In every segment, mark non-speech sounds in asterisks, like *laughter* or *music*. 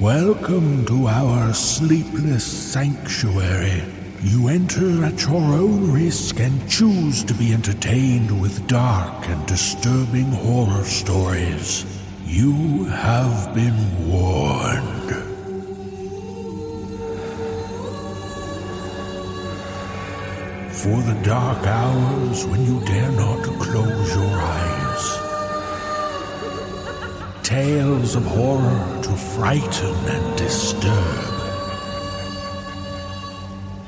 Welcome to our sleepless sanctuary. You enter at your own risk and choose to be entertained with dark and disturbing horror stories. You have been warned. For the dark hours when you dare not close your eyes. Tales of horror to frighten and disturb.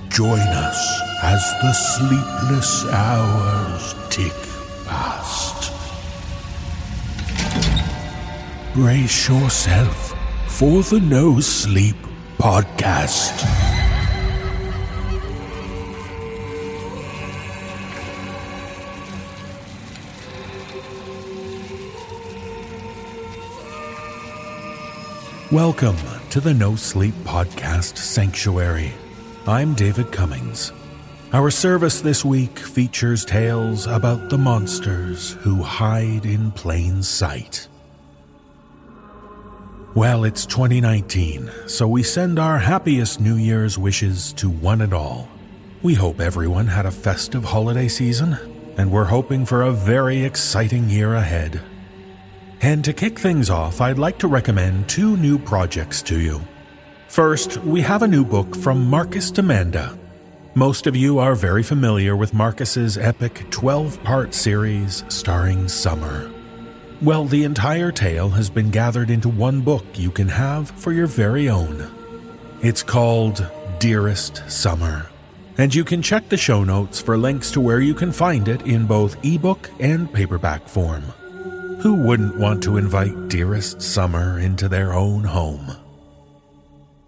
Join us as the sleepless hours tick past. Brace yourself for the No Sleep Podcast. Welcome to the No Sleep Podcast Sanctuary. I'm David Cummings. Our service this week features tales about the monsters who hide in plain sight. Well, it's 2019, so we send our happiest New Year's wishes to one and all. We hope everyone had a festive holiday season, and we're hoping for a very exciting year ahead. And to kick things off, I'd like to recommend two new projects to you. First, we have a new book from Marcus Damanda. Most of you are very familiar with Marcus's epic 12 part series starring Summer. Well, the entire tale has been gathered into one book you can have for your very own. It's called Dearest Summer, and you can check the show notes for links to where you can find it in both ebook and paperback form. Who wouldn't want to invite Dearest Summer into their own home?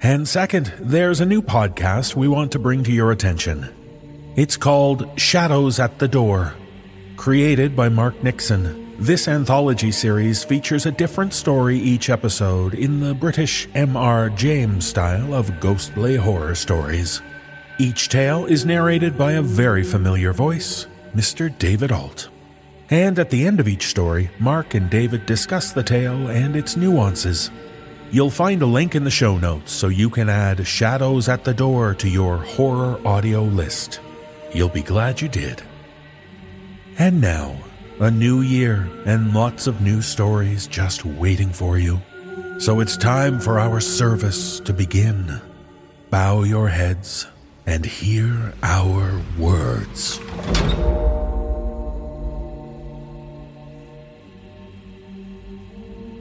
And second, there's a new podcast we want to bring to your attention. It's called Shadows at the Door. Created by Mark Nixon, this anthology series features a different story each episode in the British M.R. James style of ghostly horror stories. Each tale is narrated by a very familiar voice, Mr. David Alt. And at the end of each story, Mark and David discuss the tale and its nuances. You'll find a link in the show notes so you can add Shadows at the Door to your horror audio list. You'll be glad you did. And now, a new year and lots of new stories just waiting for you. So it's time for our service to begin. Bow your heads and hear our words.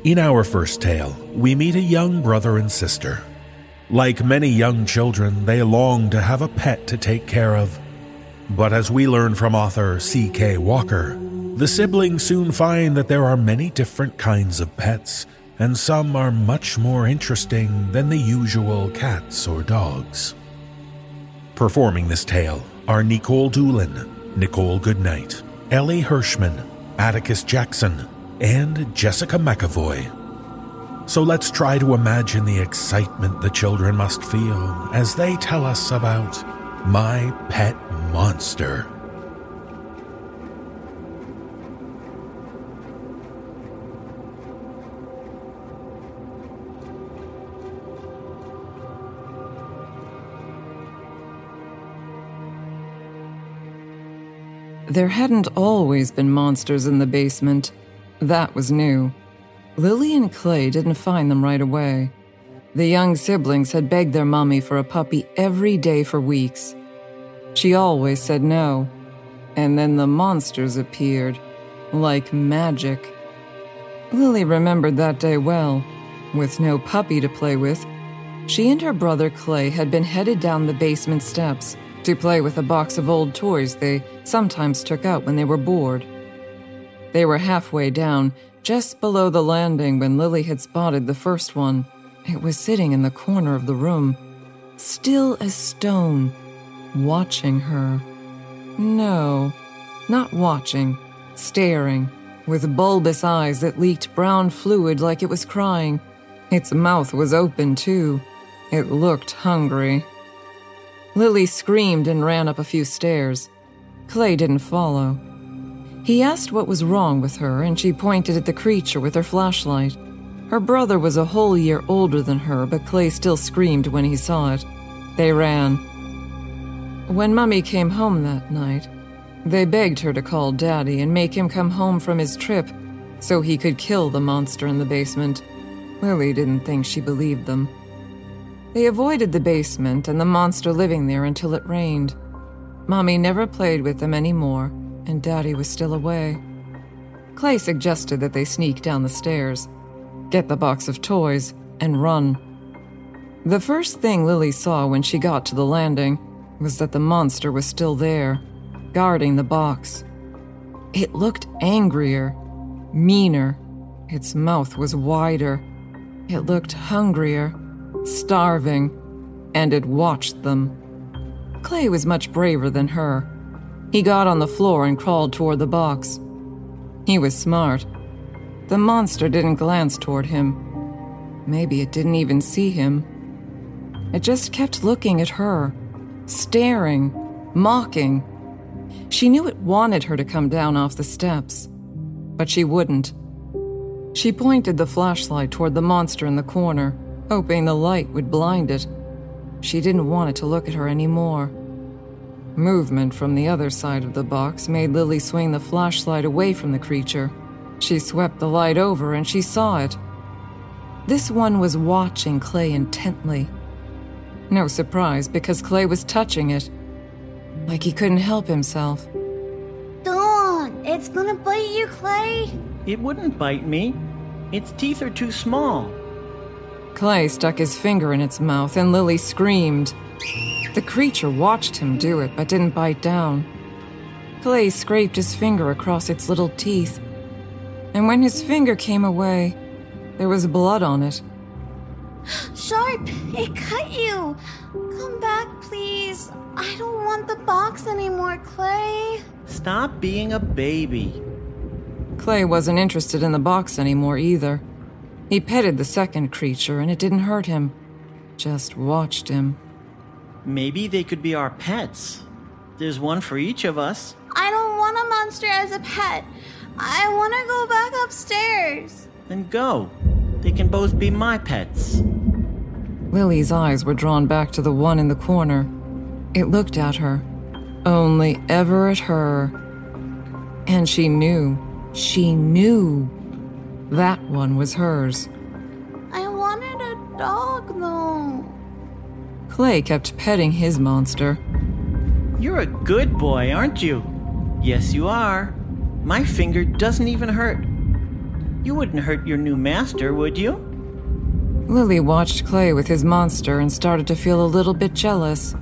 In our first tale, we meet a young brother and sister. Like many young children, they long to have a pet to take care of. But as we learn from author C.K. Walker, the siblings soon find that there are many different kinds of pets, and some are much more interesting than the usual cats or dogs. Performing this tale are Nikolle Doolin, Nichole Goodnight, Elie Hirschman, Atticus Jackson, and Jessica McEvoy. So let's try to imagine the excitement the children must feel as they tell us about My Pet Monster. There hadn't always been monsters in the basement. That was new. Lily and Clay didn't find them right away. The young siblings had begged their mommy for a puppy every day for weeks. She always said no. And then the monsters appeared, like magic. Lily remembered that day well. With no puppy to play with, she and her brother Clay had been headed down the basement steps to play with a box of old toys they sometimes took out when they were bored. They were halfway down, just below the landing, when Lily had spotted the first one. It was sitting in the corner of the room, still as stone, watching her. No, not watching, staring, with bulbous eyes that leaked brown fluid like it was crying. Its mouth was open, too. It looked hungry. Lily screamed and ran up a few stairs. Clay didn't follow. He asked what was wrong with her, and she pointed at the creature with her flashlight. Her brother was a whole year older than her, but Clay still screamed when he saw it. They ran. When Mummy came home that night, they begged her to call Daddy and make him come home from his trip so he could kill the monster in the basement. Lily didn't think she believed them. They avoided the basement and the monster living there until it rained. Mommy never played with them anymore, and Daddy was still away. Clay suggested that they sneak down the stairs, get the box of toys, and run. The first thing Lily saw when she got to the landing was that the monster was still there, guarding the box. It looked angrier, meaner. Its mouth was wider. It looked hungrier, starving, and it watched them. Clay was much braver than her. He got on the floor and crawled toward the box. He was smart. The monster didn't glance toward him. Maybe it didn't even see him. It just kept looking at her, staring, mocking. She knew it wanted her to come down off the steps, but she wouldn't. She pointed the flashlight toward the monster in the corner, hoping the light would blind it. She didn't want it to look at her anymore. Movement from the other side of the box made Lily swing the flashlight away from the creature. She swept the light over and she saw it. This one was watching Clay intently. No surprise, because Clay was touching it. Like he couldn't help himself. Don't! It's gonna bite you, Clay! It wouldn't bite me. Its teeth are too small. Clay stuck his finger in its mouth and Lily screamed. The creature watched him do it but didn't bite down. Clay scraped his finger across its little teeth. And when his finger came away, there was blood on it. *gasps* Sharp! It cut you! Come back, please. I don't want the box anymore, Clay. Stop being a baby. Clay wasn't interested in the box anymore either. He petted the second creature and it didn't hurt him, just watched him. Maybe they could be our pets. There's one for each of us. I don't want a monster as a pet. I want to go back upstairs. Then go. They can both be my pets. Lily's eyes were drawn back to the one in the corner. It looked at her, only ever at her. And she knew, she knew that one was hers. I wanted a dog, though. Clay kept petting his monster. You're a good boy, aren't you? Yes, you are. My finger doesn't even hurt. You wouldn't hurt your new master, would you? Lily watched Clay with his monster and started to feel a little bit jealous.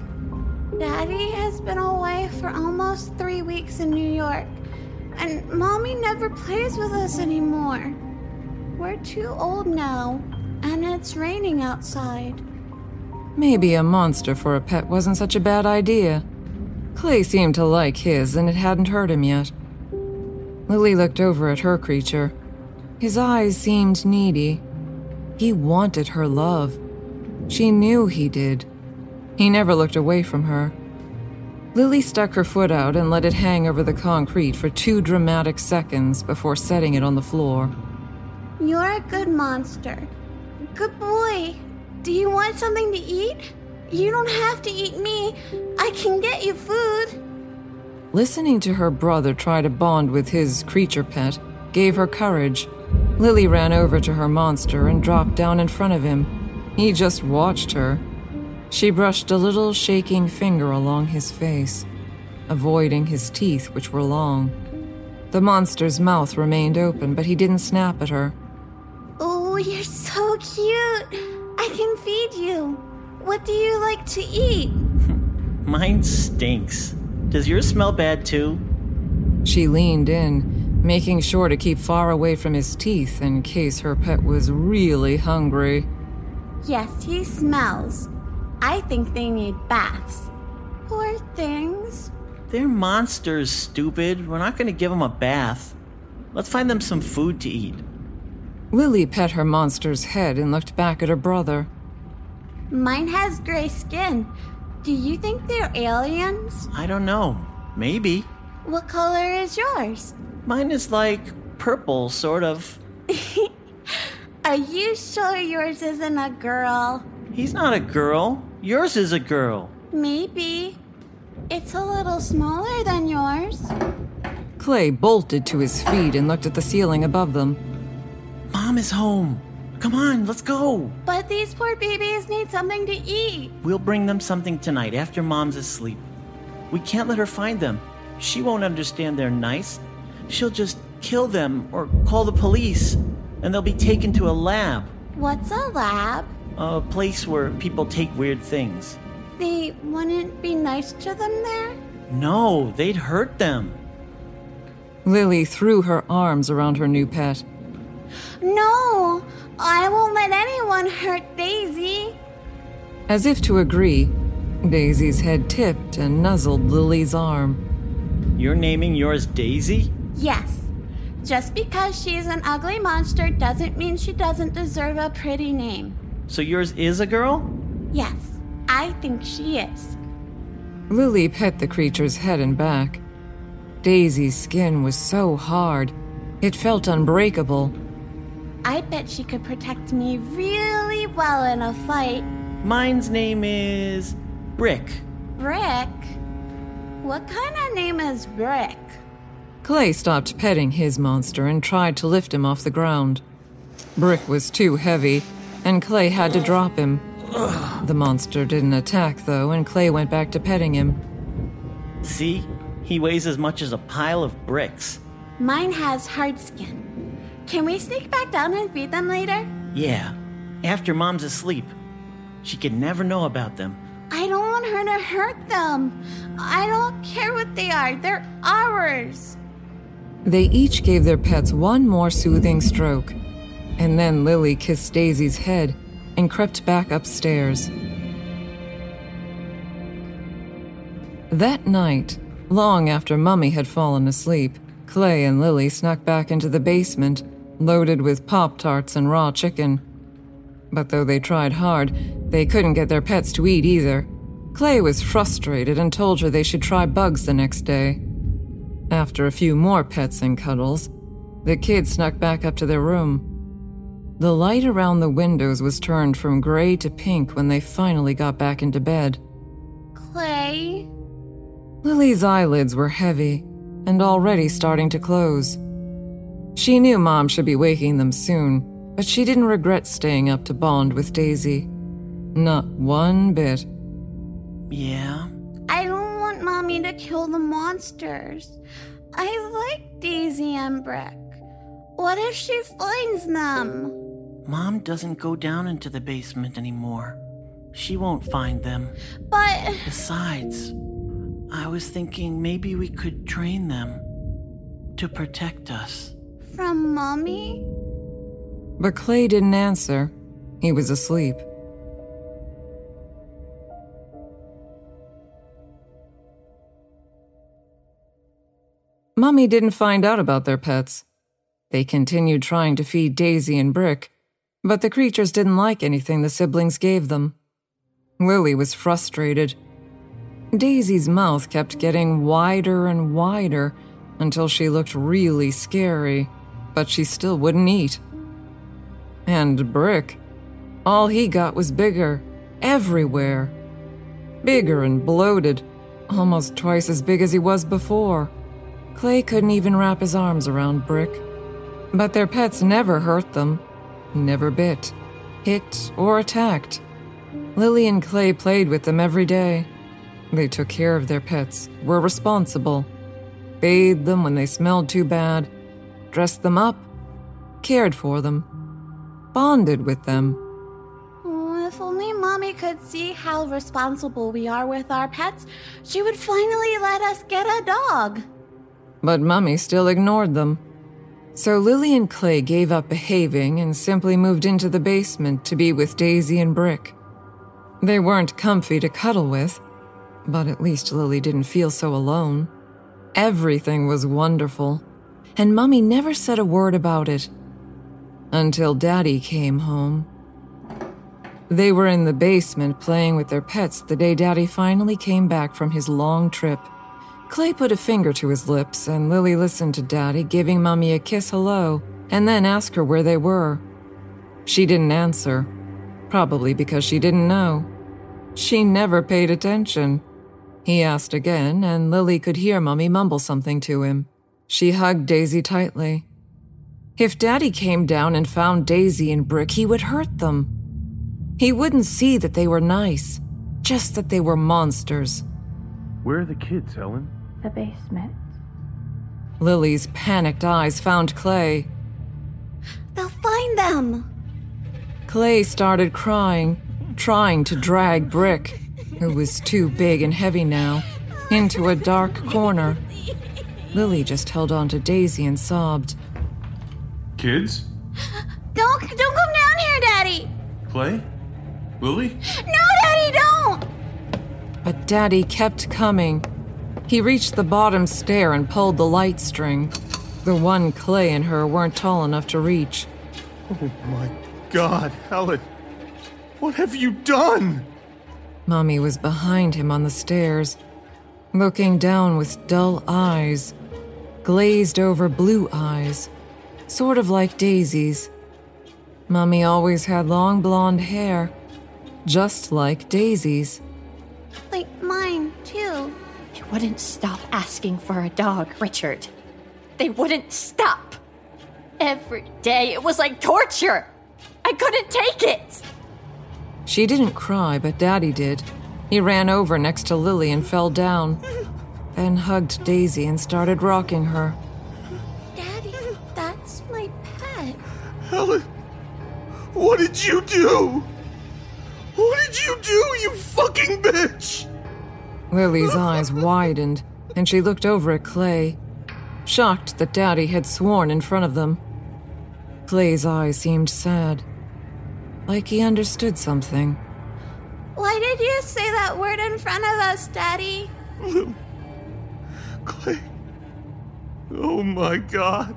Daddy has been away for almost three weeks in New York, and Mommy never plays with us anymore. We're too old now, and it's raining outside. Maybe a monster for a pet wasn't such a bad idea. Clay seemed to like his, and it hadn't hurt him yet. Lily looked over at her creature. His eyes seemed needy. He wanted her love. She knew he did. He never looked away from her. Lily stuck her foot out and let it hang over the concrete for two dramatic seconds before setting it on the floor. You're a good monster. Good boy. Do you want something to eat? You don't have to eat me. I can get you food. Listening to her brother try to bond with his creature pet gave her courage. Lily ran over to her monster and dropped down in front of him. He just watched her. She brushed a little shaking finger along his face, avoiding his teeth, which were long. The monster's mouth remained open, but he didn't snap at her. Oh, you're so cute. I can feed you. What do you like to eat? *laughs* Mine stinks. Does yours smell bad too? She leaned in, making sure to keep far away from his teeth in case her pet was really hungry. Yes, he smells. I think they need baths. Poor things. They're monsters, stupid. We're not going to give them a bath. Let's find them some food to eat. Lily pet her monster's head and looked back at her brother. Mine has gray skin. Do you think they're aliens? I don't know. Maybe. What color is yours? Mine is like purple, sort of. *laughs* Are you sure yours isn't a girl? He's not a girl. Yours is a girl. Maybe. It's a little smaller than yours. Clay bolted to his feet and looked at the ceiling above them. Mom is home. Come on, let's go. But these poor babies need something to eat. We'll bring them something tonight after Mom's asleep. We can't let her find them. She won't understand they're nice. She'll just kill them or call the police, and they'll be taken to a lab, What's a lab? a place where people take weird things. They wouldn't be nice to them there? No, they'd hurt them. Lily threw her arms around her new pet. No, I won't let anyone hurt Daisy. As if to agree, Daisy's head tipped and nuzzled Lily's arm. You're naming yours Daisy? Yes. Just because she's an ugly monster doesn't mean she doesn't deserve a pretty name. So yours is a girl? Yes, I think she is. Lily pet the creature's head and back. Daisy's skin was so hard, it felt unbreakable. I bet she could protect me really well in a fight. Mine's name is Brick. Brick? What kind of name is Brick? Clay stopped petting his monster and tried to lift him off the ground. Brick was too heavy, and Clay had to drop him. The monster didn't attack, though, and Clay went back to petting him. See? He weighs as much as a pile of bricks. Mine has hard skin. Can we sneak back down and feed them later? Yeah, after Mom's asleep. She could never know about them. I don't want her to hurt them. I don't care what they are, they're ours. They each gave their pets one more soothing stroke, and then Lily kissed Daisy's head and crept back upstairs. That night, long after Mummy had fallen asleep, Clay and Lily snuck back into the basement, loaded with Pop Tarts and raw chicken. But though they tried hard, they couldn't get their pets to eat either. Clay was frustrated and told her they should try bugs the next day. After a few more pets and cuddles, the kids snuck back up to their room. The light around the windows was turned from gray to pink when they finally got back into bed. Clay? Lily's eyelids were heavy and already starting to close. She knew Mom should be waking them soon, but she didn't regret staying up to bond with Daisy. Not one bit. Yeah? I don't want Mommy to kill the monsters. I like Daisy and Brick. What if she finds them? Mom doesn't go down into the basement anymore. She won't find them. But Besides, I was thinking maybe we could train them to protect us. From Mommy? But Clay didn't answer. He was asleep. Mummy didn't find out about their pets. They continued trying to feed Daisy and Brick, but the creatures didn't like anything the siblings gave them. Lily was frustrated. Daisy's mouth kept getting wider and wider until she looked really scary, but she still wouldn't eat. And Brick, all he got was bigger, everywhere. Bigger and bloated, almost twice as big as he was before. Clay couldn't even wrap his arms around Brick. But their pets never hurt them, never bit, hit, or attacked. Lily and Clay played with them every day. They took care of their pets, were responsible, bathed them when they smelled too bad, dressed them up, cared for them, bonded with them. If only Mommy could see how responsible we are with our pets, she would finally let us get a dog. But Mummy still ignored them. So Lily and Clay gave up behaving and simply moved into the basement to be with Daisy and Brick. They weren't comfy to cuddle with, but at least Lily didn't feel so alone. Everything was wonderful, and Mummy never said a word about it. Until Daddy came home. They were in the basement playing with their pets the day Daddy finally came back from his long trip. Clay put a finger to his lips, and Lily listened to Daddy giving Mummy a kiss hello, and then ask her where they were. She didn't answer, probably because she didn't know. She never paid attention. He asked again, and Lily could hear Mummy mumble something to him. She hugged Daisy tightly. If Daddy came down and found Daisy and Brick, he would hurt them. He wouldn't see that they were nice, just that they were monsters. Where are the kids, Helen? The basement. Lily's panicked eyes found Clay. They'll find them. Clay started crying, trying to drag Brick, who was too big and heavy now, into a dark corner. Lily just held on to Daisy and sobbed. Kids? *laughs* Don't don't come down here, Daddy. Clay? Lily? No, Daddy, don't. But Daddy kept coming. He reached the bottom stair and pulled the light string. The one Clay and her weren't tall enough to reach. Oh my god, Helen. What have you done? Mommy was behind him on the stairs, looking down with dull eyes, glazed over blue eyes, sort of like Daisy's. Mummy always had long blonde hair, just like Daisy's. Like mine, too. They wouldn't stop asking for a dog, Richard. They wouldn't stop. Every day it was like torture. I couldn't take it. She didn't cry, but Daddy did. He ran over next to Lily and fell down, *laughs* then hugged Daisy and started rocking her. Daddy, that's my pet. Helen, what did you do? What did you do, you fucking bitch? Lily's eyes *laughs* widened, and she looked over at Clay, shocked that Daddy had sworn in front of them. Clay's eyes seemed sad, like he understood something. Why did you say that word in front of us, Daddy? Clay. Oh my god.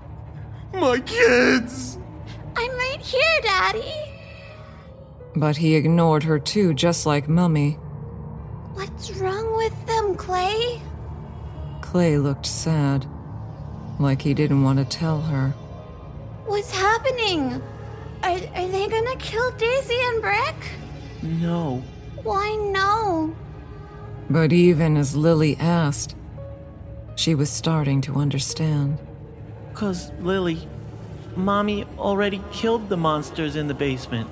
My kids! I'm right here, Daddy. But he ignored her too, just like Mummy. What's wrong with them, Clay? Clay looked sad, like he didn't want to tell her. What's happening? Are, are they gonna kill Daisy and Brick? No. Why no? But even as Lily asked, she was starting to understand. Cause, Lily, Mommy already killed the monsters in the basement.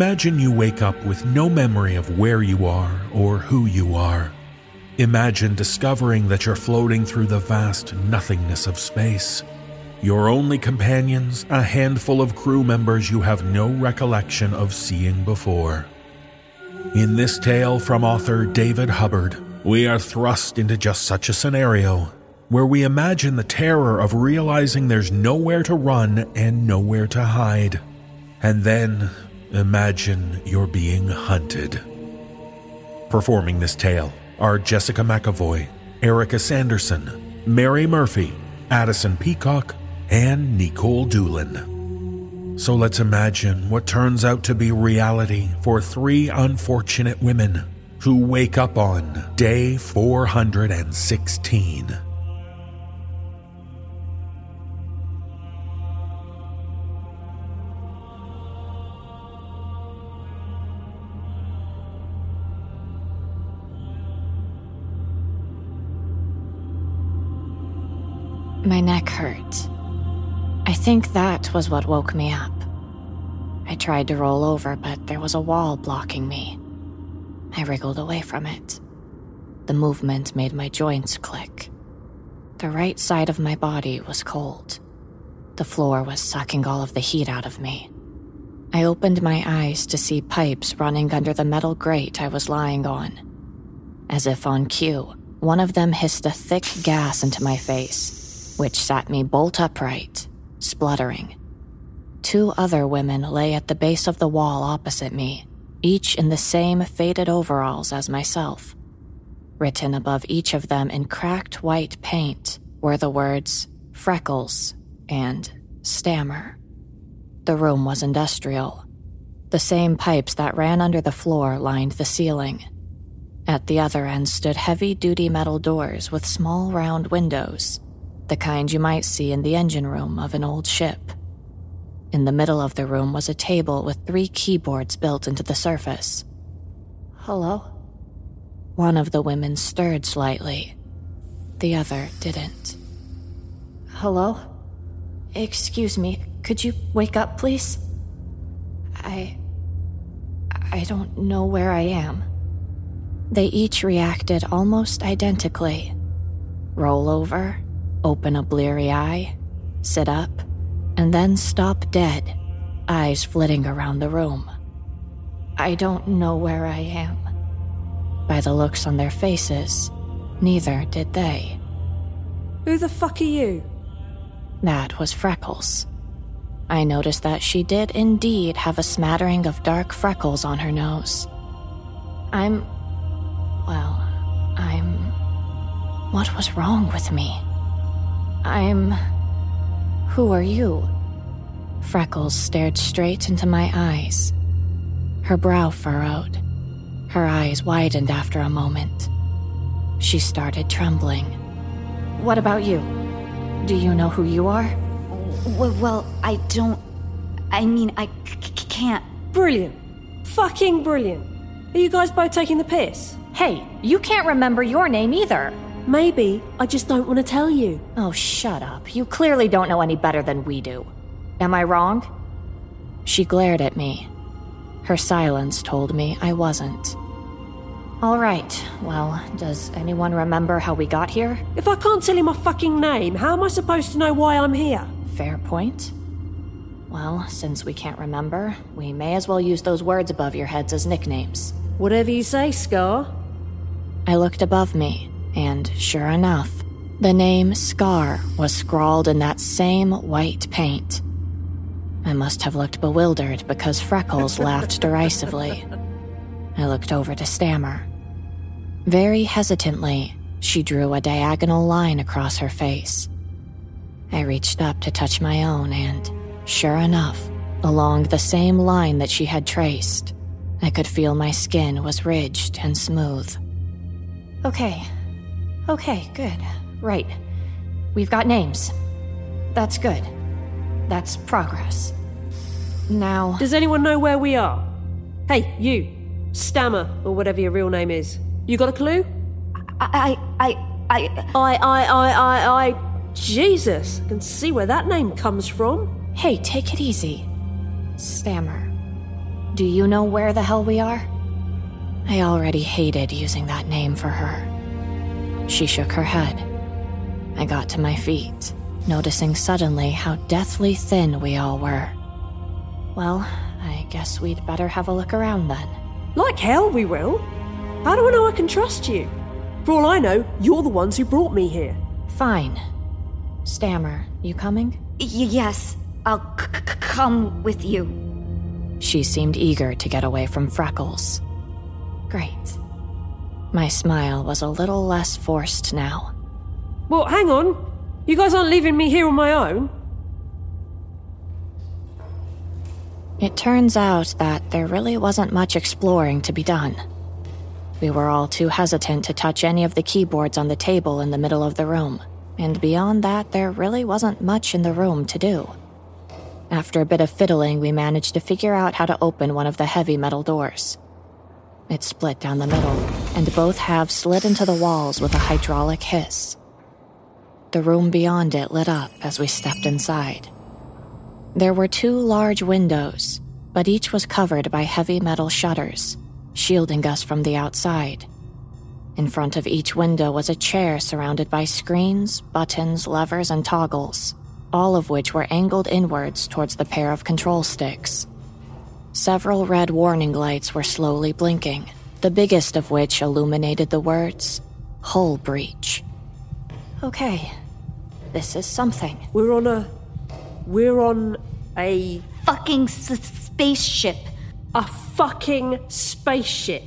Imagine you wake up with no memory of where you are or who you are. Imagine discovering that you're floating through the vast nothingness of space. Your only companions, a handful of crew members you have no recollection of seeing before. In this tale from author David Hubbard, we are thrust into just such a scenario where we imagine the terror of realizing there's nowhere to run and nowhere to hide. And then imagine you're being hunted. Performing this tale are Jessica McEvoy, Erika Sanderson, Mary Murphy, Addison Peacock, and Nikolle Doolin. So let's imagine what turns out to be reality for three unfortunate women who wake up on day 416. My neck hurt. I think that was what woke me up. I tried to roll over, but there was a wall blocking me. I wriggled away from it. The movement made my joints click. The right side of my body was cold. The floor was sucking all of the heat out of me. I opened my eyes to see pipes running under the metal grate I was lying on. As if on cue, one of them hissed a thick gas into my face, which sat me bolt upright, spluttering. Two other women lay at the base of the wall opposite me, each in the same faded overalls as myself. Written above each of them in cracked white paint were the words freckles and stammer. The room was industrial. The same pipes that ran under the floor lined the ceiling. At the other end stood heavy duty metal doors with small round windows, the kind you might see in the engine room of an old ship. In the middle of the room was a table with three keyboards built into the surface. Hello? One of the women stirred slightly. The other didn't. Hello? Excuse me, could you wake up, please? I. I don't know where I am. They each reacted almost identically roll over, open a bleary eye, sit up, and then stop dead, eyes flitting around the room. I don't know where I am. By the looks on their faces, neither did they. Who the fuck are you? That was Freckles. I noticed that she did indeed have a smattering of dark freckles on her nose. I'm. Well, I'm. What was wrong with me? I'm. Who are you? Freckles stared straight into my eyes. Her brow furrowed. Her eyes widened after a moment. She started trembling. What about you? Do you know who you are? Well, well I don't. I mean, I c- c- can't. Brilliant. Fucking brilliant. Are you guys both taking the piss? Hey, you can't remember your name either. Maybe. I just don't want to tell you. Oh, shut up. You clearly don't know any better than we do. Am I wrong? She glared at me. Her silence told me I wasn't. All right, well, does anyone remember how we got here? If I can't tell you my fucking name, how am I supposed to know why I'm here? Fair point. Well, since we can't remember, we may as well use those words above your heads as nicknames. Whatever you say, Scar. I looked above me, and sure enough, the name Scar was scrawled in that same white paint. I must have looked bewildered because Freckles *laughs* laughed derisively. I looked over to Stammer. Very hesitantly, she drew a diagonal line across her face. I reached up to touch my own, and sure enough, along the same line that she had traced, I could feel my skin was ridged and smooth. Okay. Okay, good. Right. We've got names. That's good. That's progress. Now. Does anyone know where we are? Hey, you. Stammer, or whatever your real name is. You got a clue? I. I. I. I. I. I. I. I. Jesus. I can see where that name comes from. Hey, take it easy. Stammer. Do you know where the hell we are? I already hated using that name for her. She shook her head. I got to my feet, noticing suddenly how deathly thin we all were. Well, I guess we'd better have a look around then. Like hell we will. How do I know I can trust you? For all I know, you're the ones who brought me here. Fine. Stammer, you coming? Y- yes, I'll c- c- come with you. She seemed eager to get away from Freckles. Great. My smile was a little less forced now. Well, hang on. You guys aren't leaving me here on my own. It turns out that there really wasn't much exploring to be done. We were all too hesitant to touch any of the keyboards on the table in the middle of the room, and beyond that, there really wasn't much in the room to do. After a bit of fiddling, we managed to figure out how to open one of the heavy metal doors. It split down the middle, and both halves slid into the walls with a hydraulic hiss. The room beyond it lit up as we stepped inside. There were two large windows, but each was covered by heavy metal shutters, shielding us from the outside. In front of each window was a chair surrounded by screens, buttons, levers, and toggles, all of which were angled inwards towards the pair of control sticks. Several red warning lights were slowly blinking, the biggest of which illuminated the words, Hull Breach. Okay. This is something. We're on a. We're on a. Fucking s- spaceship. a fucking spaceship.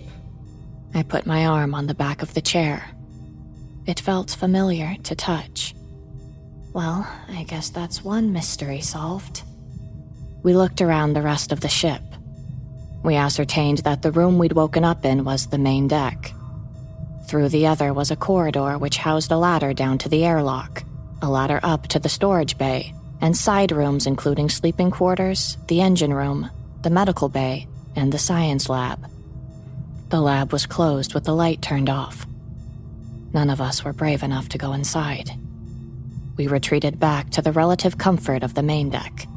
I put my arm on the back of the chair. It felt familiar to touch. Well, I guess that's one mystery solved. We looked around the rest of the ship. We ascertained that the room we'd woken up in was the main deck. Through the other was a corridor which housed a ladder down to the airlock, a ladder up to the storage bay, and side rooms including sleeping quarters, the engine room, the medical bay, and the science lab. The lab was closed with the light turned off. None of us were brave enough to go inside. We retreated back to the relative comfort of the main deck.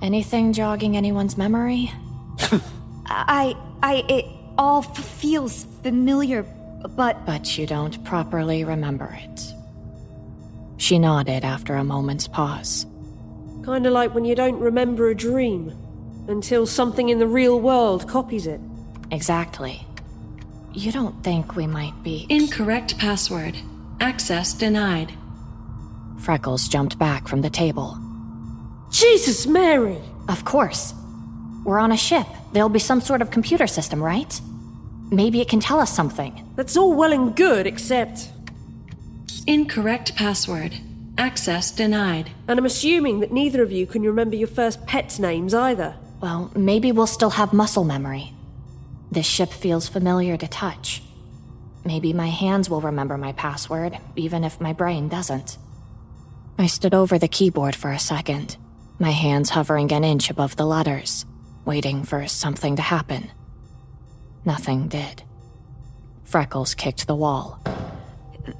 Anything jogging anyone's memory? I. I. It all f- feels familiar, but. But you don't properly remember it. She nodded after a moment's pause. Kinda like when you don't remember a dream until something in the real world copies it. Exactly. You don't think we might be. Incorrect password. Access denied. Freckles jumped back from the table. Jesus, Mary! Of course. We're on a ship. There'll be some sort of computer system, right? Maybe it can tell us something. That's all well and good, except. Incorrect password. Access denied. And I'm assuming that neither of you can remember your first pet's names either. Well, maybe we'll still have muscle memory. This ship feels familiar to touch. Maybe my hands will remember my password, even if my brain doesn't. I stood over the keyboard for a second, my hands hovering an inch above the letters, waiting for something to happen. Nothing did. Freckles kicked the wall.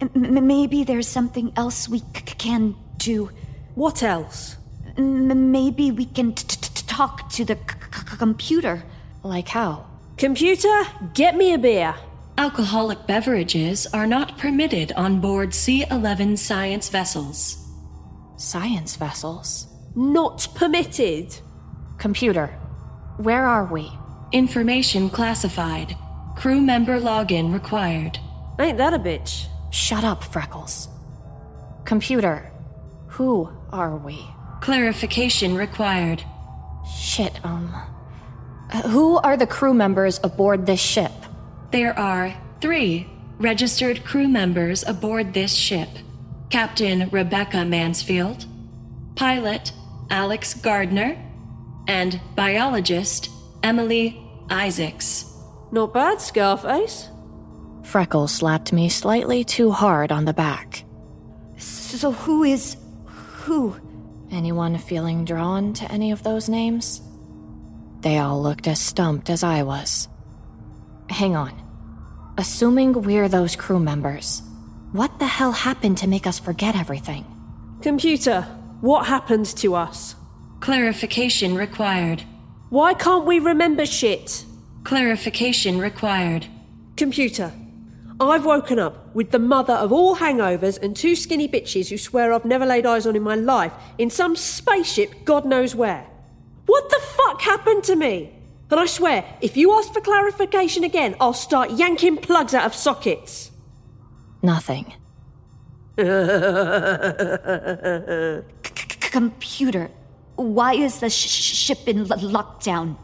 M- maybe there's something else we c- c- can do. What else? M- maybe we can t- t- t- talk to the c- c- computer. Like how? Computer, get me a beer. Alcoholic beverages are not permitted on board C 11 science vessels. Science vessels? Not permitted. Computer, where are we? Information classified. Crew member login required. Ain't that a bitch? Shut up, Freckles. Computer, who are we? Clarification required. Shit, um. uh, Who are the crew members aboard this ship? There are three registered crew members aboard this ship Captain Rebecca Mansfield, pilot Alex Gardner, and biologist Emily Isaacs. Not bad, Scarface. Freckles slapped me slightly too hard on the back. So who is. who? Anyone feeling drawn to any of those names? They all looked as stumped as I was. Hang on. Assuming we're those crew members, what the hell happened to make us forget everything? Computer, what happened to us? Clarification required. Why can't we remember shit? Clarification required. Computer, I've woken up with the mother of all hangovers and two skinny bitches who swear I've never laid eyes on in my life in some spaceship God knows where. What the fuck happened to me? And I swear, if you ask for clarification again, I'll start yanking plugs out of sockets. Nothing. *laughs* Computer, why is the sh- sh- ship in lo- lockdown?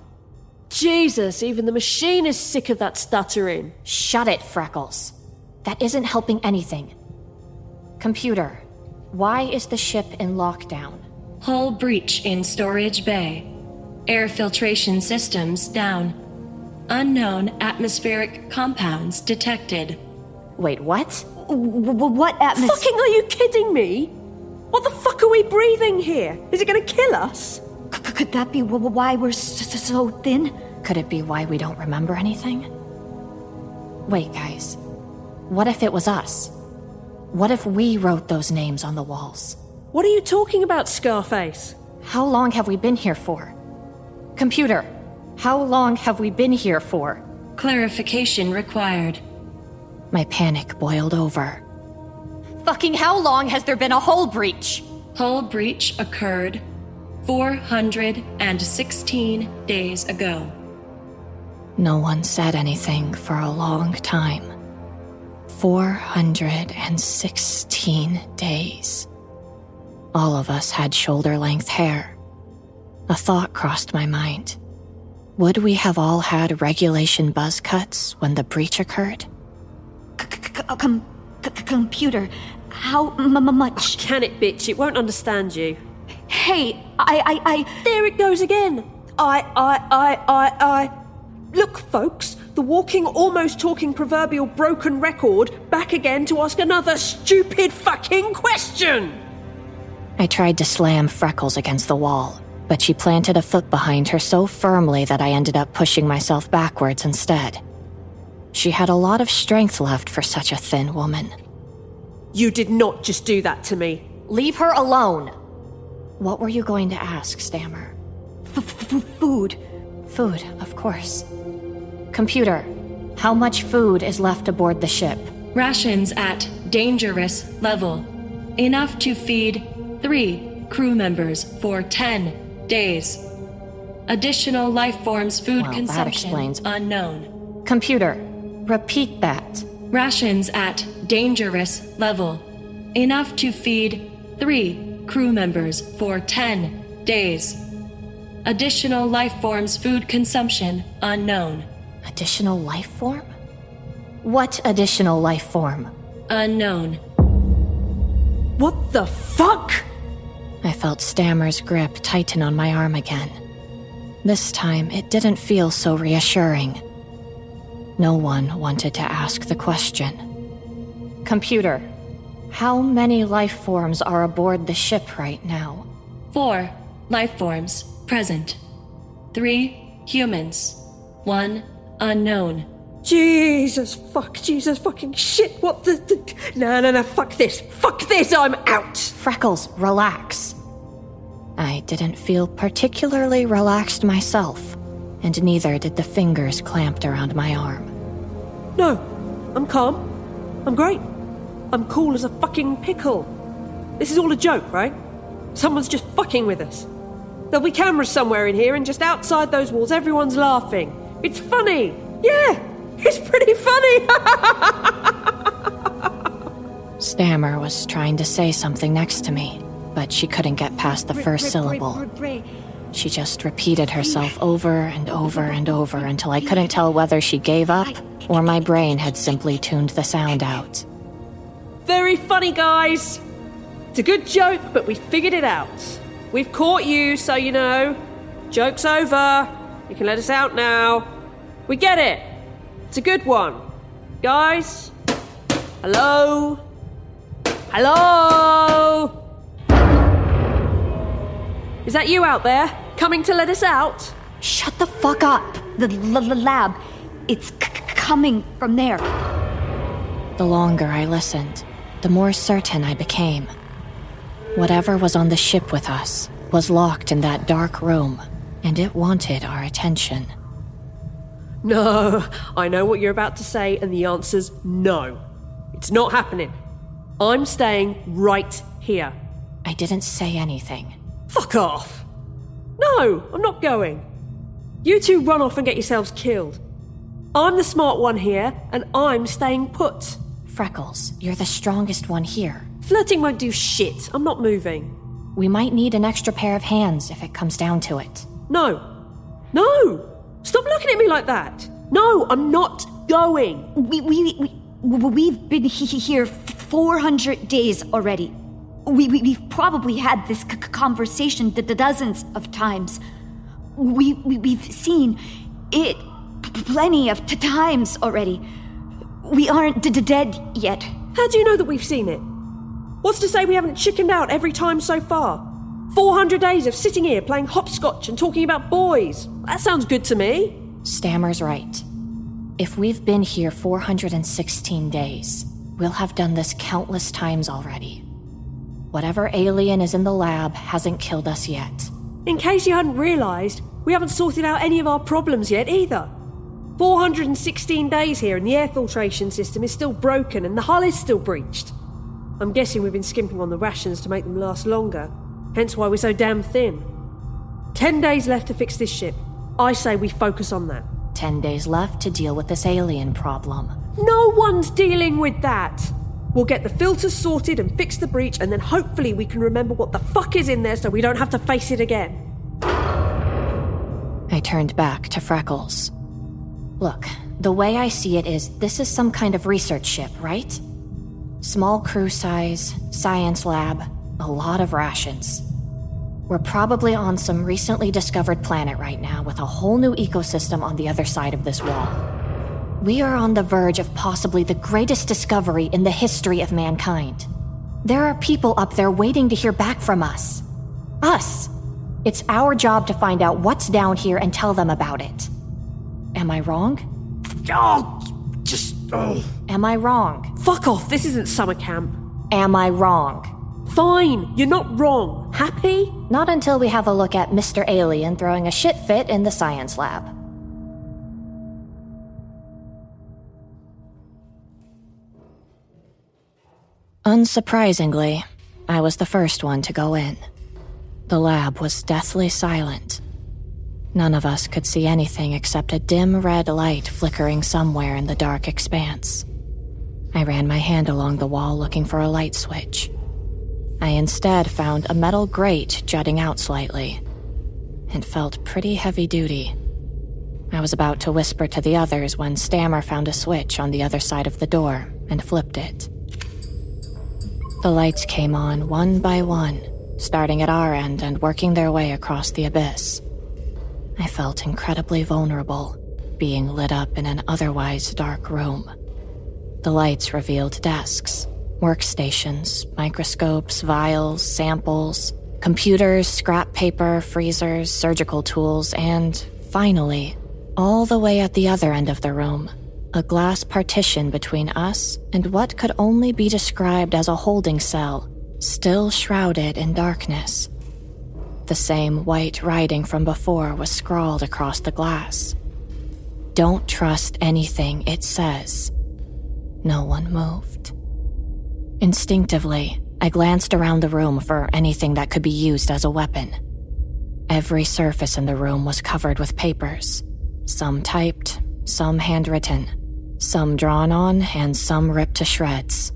Jesus, even the machine is sick of that stuttering. Shut it, Freckles. That isn't helping anything. Computer, why is the ship in lockdown? Hull breach in storage bay. Air filtration systems down. Unknown atmospheric compounds detected. Wait, what? W- w- what atmosphere? Fucking are you kidding me? What the fuck are we breathing here? Is it gonna kill us? C- could that be why we're s- s- so thin? Could it be why we don't remember anything? Wait, guys. What if it was us? What if we wrote those names on the walls? What are you talking about, Scarface? How long have we been here for? Computer, how long have we been here for? Clarification required. My panic boiled over. Fucking how long has there been a hull breach? Hull breach occurred 416 days ago. No one said anything for a long time. 416 days. All of us had shoulder length hair. A thought crossed my mind. Would we have all had regulation buzz cuts when the breach occurred? Com- c- computer, how m- m- much? Oh, can it, bitch? It won't understand you. Hey, I, I, I. There it goes again. I, I, I, I, I. Look, folks, the walking, almost talking proverbial broken record back again to ask another stupid fucking question. I tried to slam Freckles against the wall, but she planted a foot behind her so firmly that I ended up pushing myself backwards instead. She had a lot of strength left for such a thin woman. You did not just do that to me. Leave her alone! What were you going to ask, Stammer? F- f- food. Food, of course. Computer, how much food is left aboard the ship? Rations at dangerous level. Enough to feed three crew members for 10 days. Additional life forms food Well, that consumption explains. unknown. Computer, repeat that. Rations at dangerous level. Enough to feed three crew members for 10 days. Additional life forms food consumption unknown. Additional life form? What additional life form? Unknown. What the fuck? I felt Stammer's grip tighten on my arm again. This time, it didn't feel so reassuring. No one wanted to ask the question. Computer, how many life forms are aboard the ship right now? Four life forms present. Three humans. One unknown. Jesus fuck, Jesus fucking shit, what the. the no, no, no, fuck this. Fuck this, I'm out. Freckles, relax. I didn't feel particularly relaxed myself, and neither did the fingers clamped around my arm. No, I'm calm. I'm great. I'm cool as a fucking pickle. This is all a joke, right? Someone's just fucking with us. There'll be cameras somewhere in here, and just outside those walls, everyone's laughing. It's funny. Yeah, it's pretty funny. *laughs* Stammer was trying to say something next to me, but she couldn't get past the first syllable. She just repeated herself over and over and over until I couldn't tell whether she gave up or my brain had simply tuned the sound out. Very funny, guys. It's a good joke, but we figured it out. We've caught you, so you know. Joke's over. You can let us out now. We get it. It's a good one. Guys? Hello? Hello? Is that you out there? Coming to let us out? Shut the fuck up. The l- l- lab. It's c- c- coming from there. The longer I listened, the more certain I became. Whatever was on the ship with us was locked in that dark room, and it wanted our attention. No, I know what you're about to say, and the answer's no. It's not happening. I'm staying right here. I didn't say anything. Fuck off! No, I'm not going. You two run off and get yourselves killed. I'm the smart one here, and I'm staying put. Freckles, you're the strongest one here. Flirting won't do shit. I'm not moving. We might need an extra pair of hands if it comes down to it. No. No! Stop looking at me like that! No, I'm not going! We, we, we, we, we've been he- he- here 400 days already. We, we, we've probably had this c- c- conversation d- d- dozens of times. We, we, we've seen it p- plenty of t- times already. We aren't d- d- dead yet. How do you know that we've seen it? What's to say we haven't chickened out every time so far? 400 days of sitting here playing hopscotch and talking about boys. That sounds good to me. Stammer's right. If we've been here 416 days, we'll have done this countless times already. Whatever alien is in the lab hasn't killed us yet. In case you hadn't realised, we haven't sorted out any of our problems yet either. 416 days here and the air filtration system is still broken and the hull is still breached. I'm guessing we've been skimping on the rations to make them last longer, hence why we're so damn thin. 10 days left to fix this ship. I say we focus on that. Ten days left to deal with this alien problem. No one's dealing with that. We'll get the filters sorted and fix the breach, and then hopefully we can remember what the fuck is in there so we don't have to face it again. I turned back to Freckles. Look, the way I see it is this is some kind of research ship, right? Small crew size, science lab, a lot of rations. We're probably on some recently discovered planet right now with a whole new ecosystem on the other side of this wall. We are on the verge of possibly the greatest discovery in the history of mankind. There are people up there waiting to hear back from us. Us! It's our job to find out what's down here and tell them about it. Am I wrong? Oh, just. Oh. Am I wrong? Fuck off, this isn't summer camp. Am I wrong? Fine, you're not wrong. Happy? Not until we have a look at Mr. Alien throwing a shit fit in the science lab. Unsurprisingly, I was the first one to go in. The lab was deathly silent. None of us could see anything except a dim red light flickering somewhere in the dark expanse. I ran my hand along the wall looking for a light switch. I instead found a metal grate jutting out slightly. It felt pretty heavy duty. I was about to whisper to the others when Stammer found a switch on the other side of the door and flipped it. The lights came on one by one, starting at our end and working their way across the abyss. I felt incredibly vulnerable, being lit up in an otherwise dark room. The lights revealed desks, workstations, microscopes, vials, samples, computers, scrap paper, freezers, surgical tools, and, finally, all the way at the other end of the room, a glass partition between us and what could only be described as a holding cell, still shrouded in darkness. The same white writing from before was scrawled across the glass. Don't trust anything it says. No one moved. Instinctively, I glanced around the room for anything that could be used as a weapon. Every surface in the room was covered with papers, some typed, some handwritten, some drawn on, and some ripped to shreds.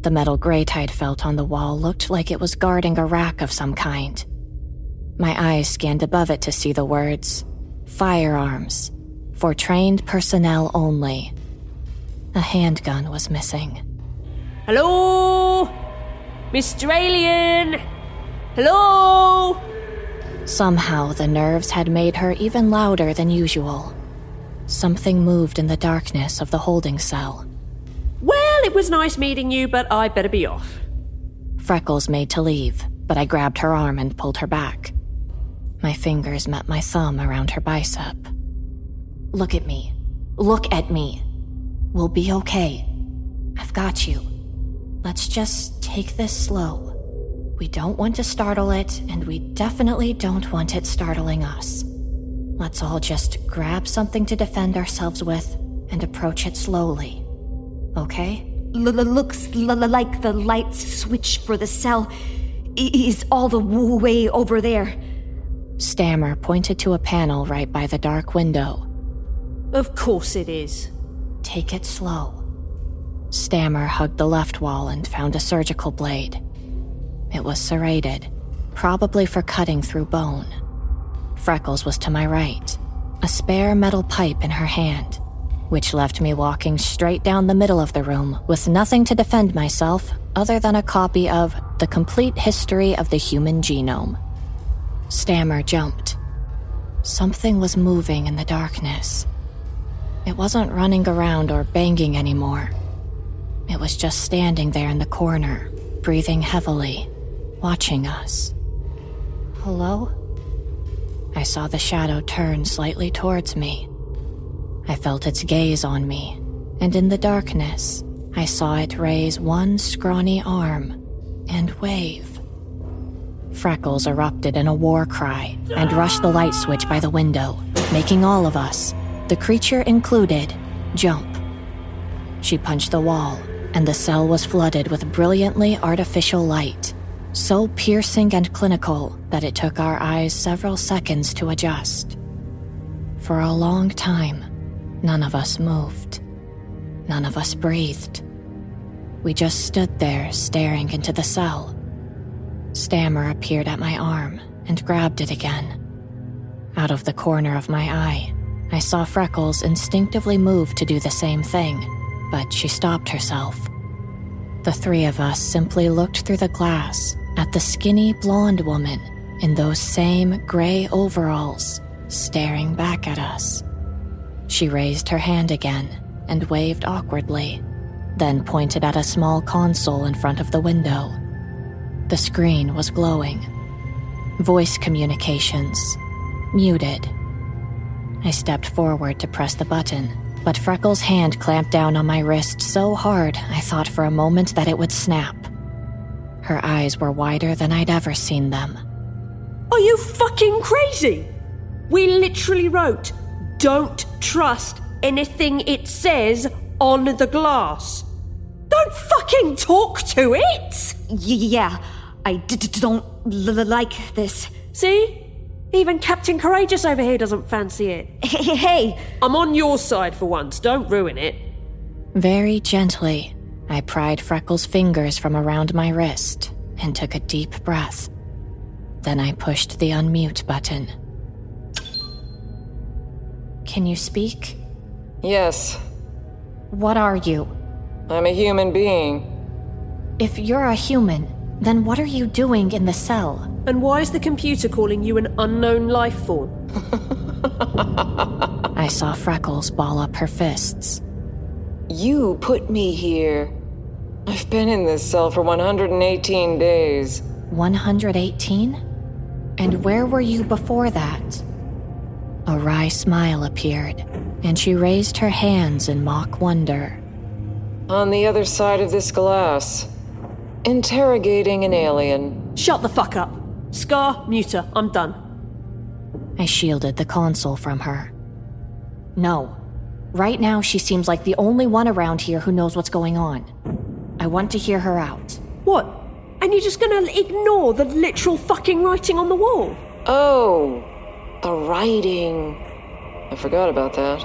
The metal grate I'd felt on the wall looked like it was guarding a rack of some kind. My eyes scanned above it to see the words Firearms, for trained personnel only. A handgun was missing. Hello? Mr. Alien? Hello? Somehow the nerves had made her even louder than usual. Something moved in the darkness of the holding cell. Well, it was nice meeting you, but I better be off. Freckles made to leave, but I grabbed her arm and pulled her back. My fingers met my thumb around her bicep. Look at me. Look at me. We'll be okay. I've got you. Let's just take this slow. We don't want to startle it, and we definitely don't want it startling us. Let's all just grab something to defend ourselves with and approach it slowly. Okay? Looks like the light switch for the cell is all the way over there. Stammer pointed to a panel right by the dark window. Of course it is. Take it slow. Stammer hugged the left wall and found a surgical blade. It was serrated, probably for cutting through bone. Freckles was to my right, a spare metal pipe in her hand, which left me walking straight down the middle of the room with nothing to defend myself other than a copy of The Complete History of the Human Genome. Stammer jumped. Something was moving in the darkness. It wasn't running around or banging anymore. It was just standing there in the corner, breathing heavily, watching us. Hello? I saw the shadow turn slightly towards me. I felt its gaze on me, and in the darkness, I saw it raise one scrawny arm and wave. Freckles erupted in a war cry and rushed the light switch by the window, making all of us, the creature included, jump. She punched the wall, and the cell was flooded with brilliantly artificial light, so piercing and clinical that it took our eyes several seconds to adjust. For a long time, none of us moved. None of us breathed. We just stood there staring into the cell. Stammer appeared at my arm and grabbed it again. Out of the corner of my eye, I saw Freckles instinctively move to do the same thing, but she stopped herself. The three of us simply looked through the glass at the skinny blonde woman in those same gray overalls staring back at us. She raised her hand again and waved awkwardly, then pointed at a small console in front of the window. The screen was glowing. Voice communications. Muted. I stepped forward to press the button, but Freckles' hand clamped down on my wrist so hard I thought for a moment that it would snap. Her eyes were wider than I'd ever seen them. Are you fucking crazy? We literally wrote, don't trust anything it says on the glass. Don't fucking talk to it! Y- yeah, I d- d- don't l- like this. See? Even Captain Courageous over here doesn't fancy it. *laughs* Hey, hey, I'm on your side for once, don't ruin it. Very gently, I pried Freckles' fingers from around my wrist and took a deep breath. Then I pushed the unmute button. Can you speak? Yes, What are you? I'm a human being. If you're a human, then what are you doing in the cell? And why is the computer calling you an unknown life form? *laughs* I saw Freckles ball up her fists. You put me here. I've been in this cell for 118 days. 118? And where were you before that? A wry smile appeared, and she raised her hands in mock wonder. On the other side of this glass. Interrogating an alien. Shut the fuck up. Scar, muter, I'm done. I shielded the console from her. No. Right now, she seems like the only one around here who knows what's going on. I want to hear her out. What? And you're just gonna ignore the literal fucking writing on the wall? Oh, the writing. I forgot about that.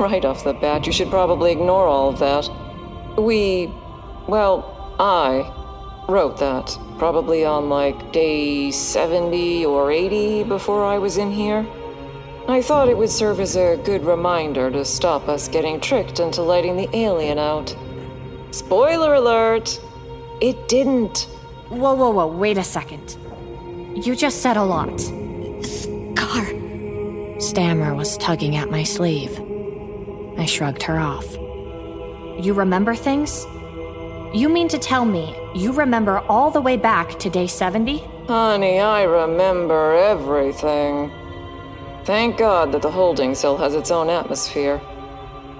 Right off the bat, you should probably ignore all of that. We, well, I wrote that. Probably on like day 70 or 80 before I was in here. I thought it would serve as a good reminder to stop us getting tricked into letting the alien out. Spoiler alert! It didn't. Whoa, whoa, whoa, wait a second. You just said a lot. Scar. Stammer was tugging at my sleeve. I shrugged her off. You remember things? You mean to tell me you remember all the way back to day 70? Honey, I remember everything. Thank God that the holding cell has its own atmosphere.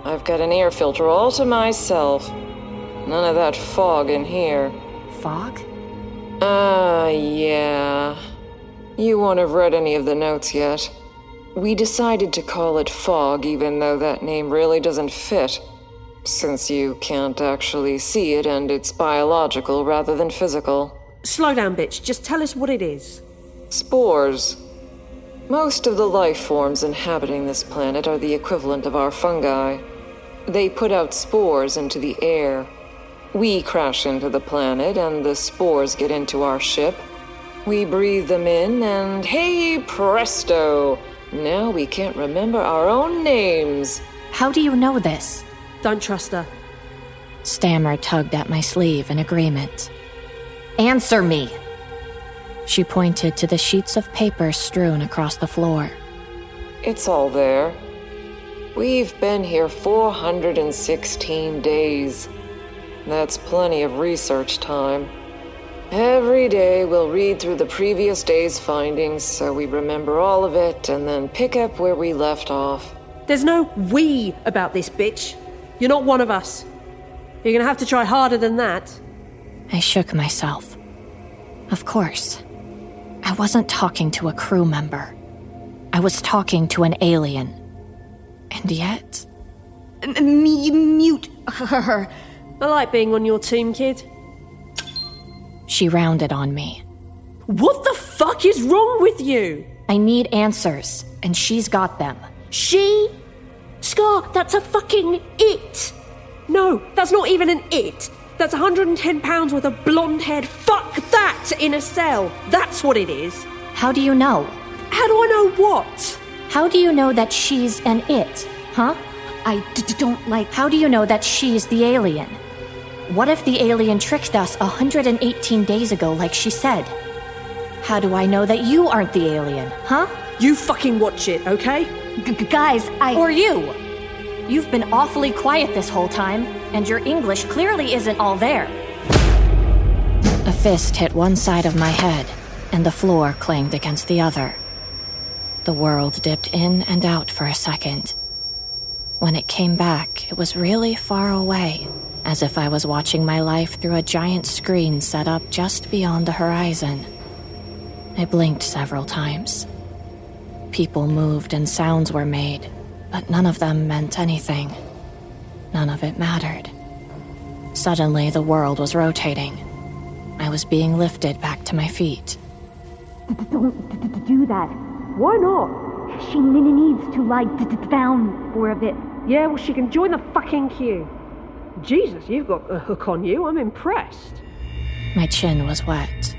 I've got an air filter all to myself. None of that fog in here. Fog? Ah, yeah. You won't have read any of the notes yet. We decided to call it fog, even though that name really doesn't fit. Since you can't actually see it and it's biological rather than physical. Slow down, bitch. Just tell us what it is. Spores. Most of the life forms inhabiting this planet are the equivalent of our fungi. They put out spores into the air. We crash into the planet, and the spores get into our ship. We breathe them in, and hey presto! Now we can't remember our own names. How do you know this? Don't trust her. Stammer tugged at my sleeve in agreement. Answer me! She pointed to the sheets of paper strewn across the floor. It's all there. We've been here 416 days. That's plenty of research time. Every day we'll read through the previous day's findings so we remember all of it and then pick up where we left off. There's no we about this, bitch. You're not one of us. You're gonna have to try harder than that. I shook myself. Of course. I wasn't talking to a crew member. I was talking to an alien. And yet, M- me mute her. I like being on your team, kid. she rounded on me. What the fuck is wrong with you? I need answers, and she's got them. She? Scar, that's a fucking it. No, that's not even an it. That's 110 pounds worth of blonde haired fuck that in a cell. That's what it is. How do you know? How do I know what? How do you know that she's an it? Huh? I d- d- don't like. How do you know that she's the alien? What if the alien tricked us 118 days ago, like she said? How do I know that you aren't the alien, huh? You fucking watch it, okay? G- guys, I. Or you? You've been awfully quiet this whole time, and your English clearly isn't all there. A fist hit one side of my head, and the floor clanged against the other. The world dipped in and out for a second. When it came back, it was really far away, as if I was watching my life through a giant screen set up just beyond the horizon. I blinked several times. People moved and sounds were made, but none of them meant anything. None of it mattered. Suddenly, the world was rotating. I was being lifted back to my feet. Don't do that. Why not? She needs to lie down for a bit. Yeah, well, she can join the fucking queue. Jesus, you've got a hook on you. I'm impressed. My chin was wet.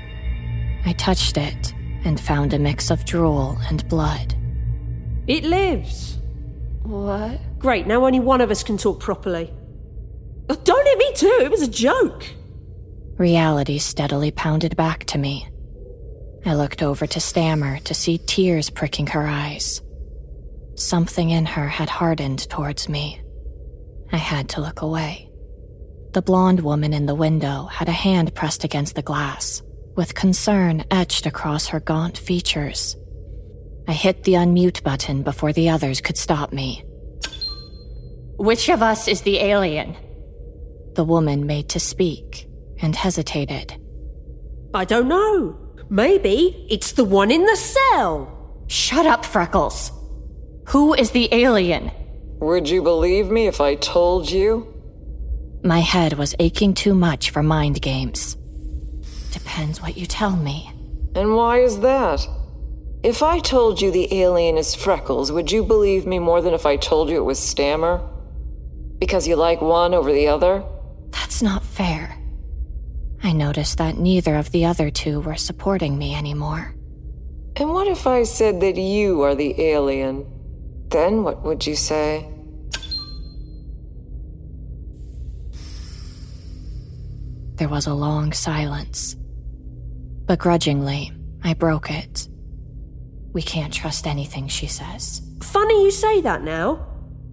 I touched it and found a mix of drool and blood. It lives. What? Great, now only one of us can talk properly. Oh, don't hit me too, it was a joke. Reality steadily pounded back to me. I looked over to Stammer to see tears pricking her eyes. Something in her had hardened towards me. I had to look away. The blonde woman in the window had a hand pressed against the glass, with concern etched across her gaunt features. I hit the unmute button before the others could stop me. Which of us is the alien? The woman made to speak and hesitated. I don't know. Maybe it's the one in the cell. Shut up, Freckles. Who is the alien? Would you believe me if I told you? My head was aching too much for mind games. Depends what you tell me. And why is that? If I told you the alien is Freckles, would you believe me more than if I told you it was Stammer? Because you like one over the other? That's not fair. I noticed that neither of the other two were supporting me anymore. And what if I said that you are the alien? Then what would you say? There was a long silence. Begrudgingly, I broke it. We can't trust anything she says. Funny you say that now.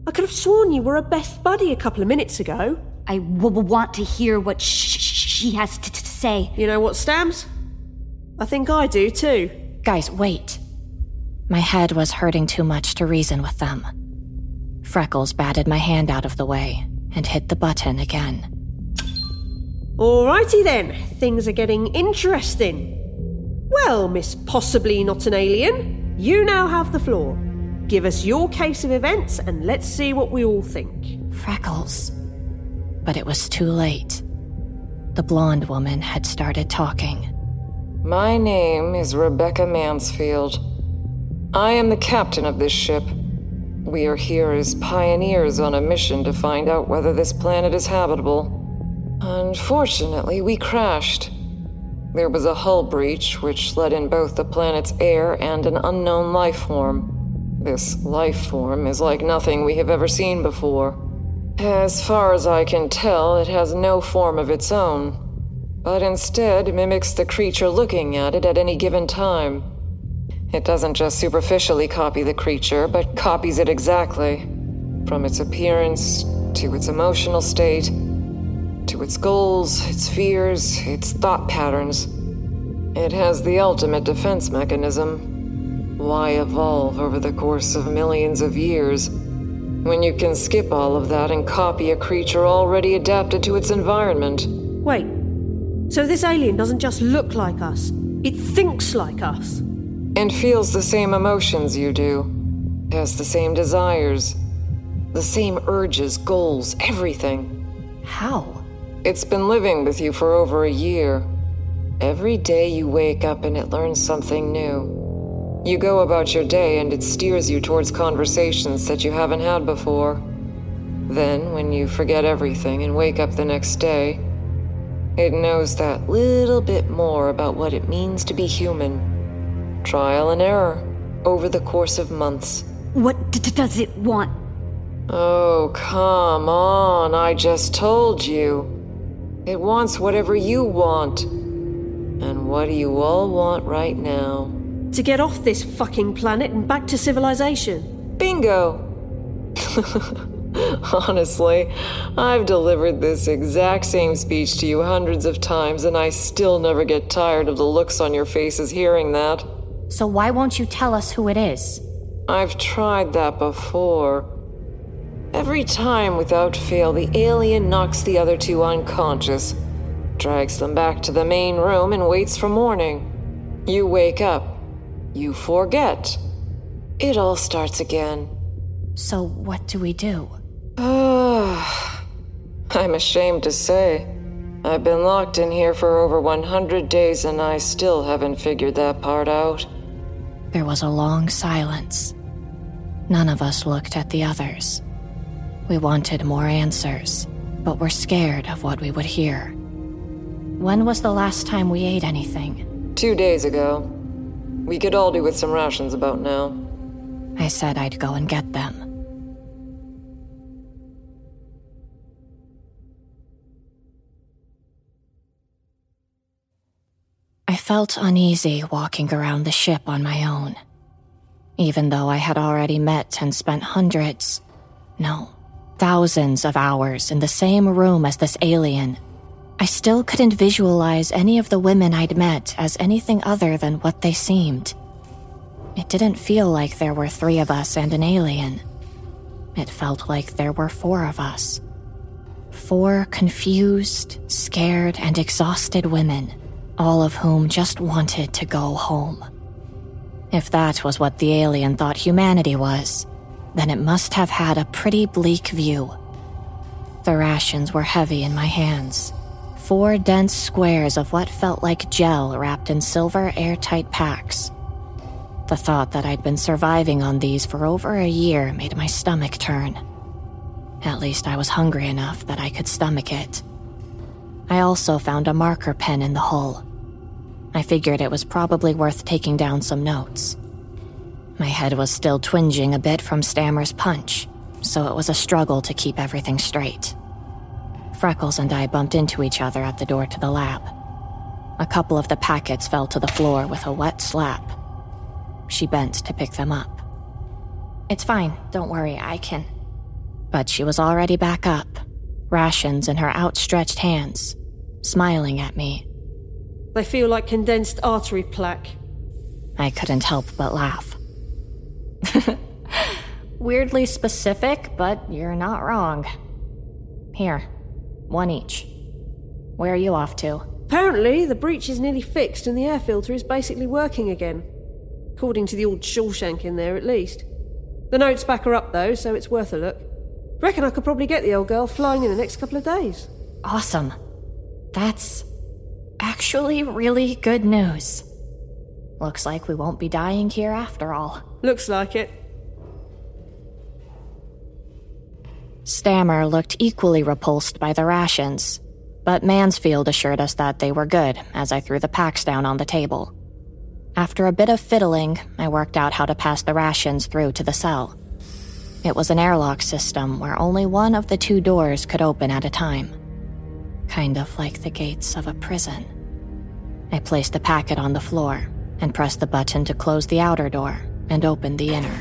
I could have sworn you were a best buddy a couple of minutes ago. I w- w- want to hear what sh- sh- she has t- t- to say. You know what, Stams? I think I do too. Guys, wait. My head was hurting too much to reason with them. Freckles batted my hand out of the way and hit the button again. Alrighty then, things are getting interesting. Well, Miss Possibly Not an Alien, you now have the floor. Give us your case of events and let's see what we all think. Freckles. But it was too late. The blonde woman had started talking. My name is Rebecca Mansfield. I am the captain of this ship. We are here as pioneers on a mission to find out whether this planet is habitable. Unfortunately, we crashed. There was a hull breach which let in both the planet's air and an unknown life form. This life form is like nothing we have ever seen before. As far as I can tell, it has no form of its own, but instead mimics the creature looking at it at any given time. It doesn't just superficially copy the creature, but copies it exactly. From its appearance, to its emotional state, to its goals, its fears, its thought patterns. It has the ultimate defense mechanism. Why evolve over the course of millions of years when you can skip all of that and copy a creature already adapted to its environment? Wait, so this alien doesn't just look like us, it thinks like us. And feels the same emotions you do, has the same desires, the same urges, goals, everything. How? It's been living with you for over a year. Every day you wake up and it learns something new. You go about your day and it steers you towards conversations that you haven't had before. Then, when you forget everything and wake up the next day, It knows that little bit more about what it means to be human. Trial and error over the course of months. What d- does it want? Oh, come on, I just told you. It wants whatever you want. And what do you all want right now? To get off this fucking planet and back to civilization. Bingo! *laughs* Honestly, I've delivered this exact same speech to you hundreds of times, and I still never get tired of the looks on your faces hearing that. So why won't you tell us who it is? I've tried that before. Every time, without fail, the alien knocks the other two unconscious, drags them back to the main room, and waits for morning. You wake up. You forget. It all starts again. So what do we do? *sighs* I'm ashamed to say. I've been locked in here for over 100 days and I still haven't figured that part out. There was a long silence. None of us looked at the others. We wanted more answers, but were scared of what we would hear. When was the last time we ate anything? Two days ago. We could all do with some rations about now. I said I'd go and get them. I felt uneasy walking around the ship on my own. Even though I had already met and spent hundreds, no, thousands of hours in the same room as this alien, I still couldn't visualize any of the women I'd met as anything other than what they seemed. It didn't feel like there were three of us and an alien. It felt like there were four of us. Four confused, scared, and exhausted women, all of whom just wanted to go home. If that was what the alien thought humanity was, then it must have had a pretty bleak view. The rations were heavy in my hands. Four dense squares of what felt like gel wrapped in silver airtight packs. The thought that I'd been surviving on these for over a year made my stomach turn. At least I was hungry enough that I could stomach it. I also found a marker pen in the hull. I figured it was probably worth taking down some notes. My head was still twinging a bit from Stammer's punch, so it was a struggle to keep everything straight. Freckles and I bumped into each other at the door to the lab. A couple of the packets fell to the floor with a wet slap. She bent to pick them up. It's fine, don't worry, I can. But she was already back up, rations in her outstretched hands, smiling at me. They feel like condensed artery plaque. I couldn't help but laugh. *laughs* Weirdly specific, but you're not wrong. Here, one each. Where are you off to? Apparently, the breach is nearly fixed and the air filter is basically working again. According to the old Shawshank in there, at least. The notes back her up, though, so it's worth a look. Reckon I could probably get the old girl flying in the next couple of days. Awesome. That's actually really good news. Looks like we won't be dying here after all. Looks like it. Stammer looked equally repulsed by the rations, but Mansfield assured us that they were good as I threw the packs down on the table. After a bit of fiddling, I worked out how to pass the rations through to the cell. It was an airlock system where only one of the two doors could open at a time. Kind of like the gates of a prison. I placed the packet on the floor and pressed the button to close the outer door and open the inner.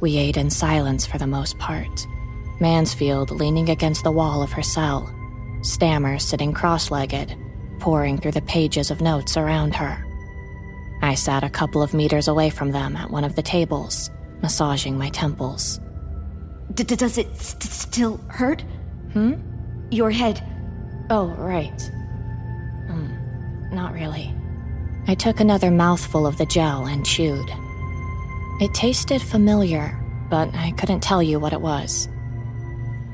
We ate in silence for the most part. Mansfield leaning against the wall of her cell, Stammer sitting cross legged, poring through the pages of notes around her. I sat a couple of meters away from them at one of the tables, massaging my temples. D- does it st- still hurt? Hmm? Your head. Oh, right. Not really. I took another mouthful of the gel and chewed. It tasted familiar, but I couldn't tell you what it was.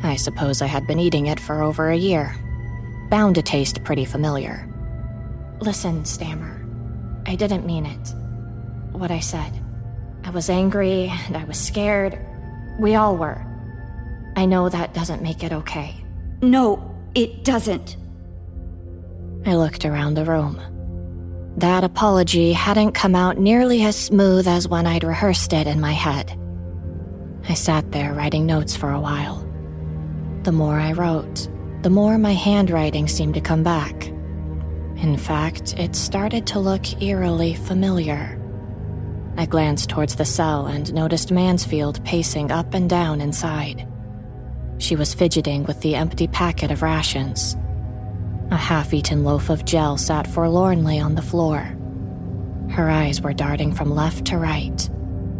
I suppose I had been eating it for over a year. Bound to taste pretty familiar. Listen, Stammer. I didn't mean it. What I said. I was angry and I was scared. We all were. I know that doesn't make it okay. No, it doesn't. I looked around the room. That apology hadn't come out nearly as smooth as when I'd rehearsed it in my head. I sat there writing notes for a while. The more I wrote, the more my handwriting seemed to come back. In fact, it started to look eerily familiar. I glanced towards the cell and noticed Mansfield pacing up and down inside. She was fidgeting with the empty packet of rations. A half eaten loaf of gel sat forlornly on the floor. Her eyes were darting from left to right,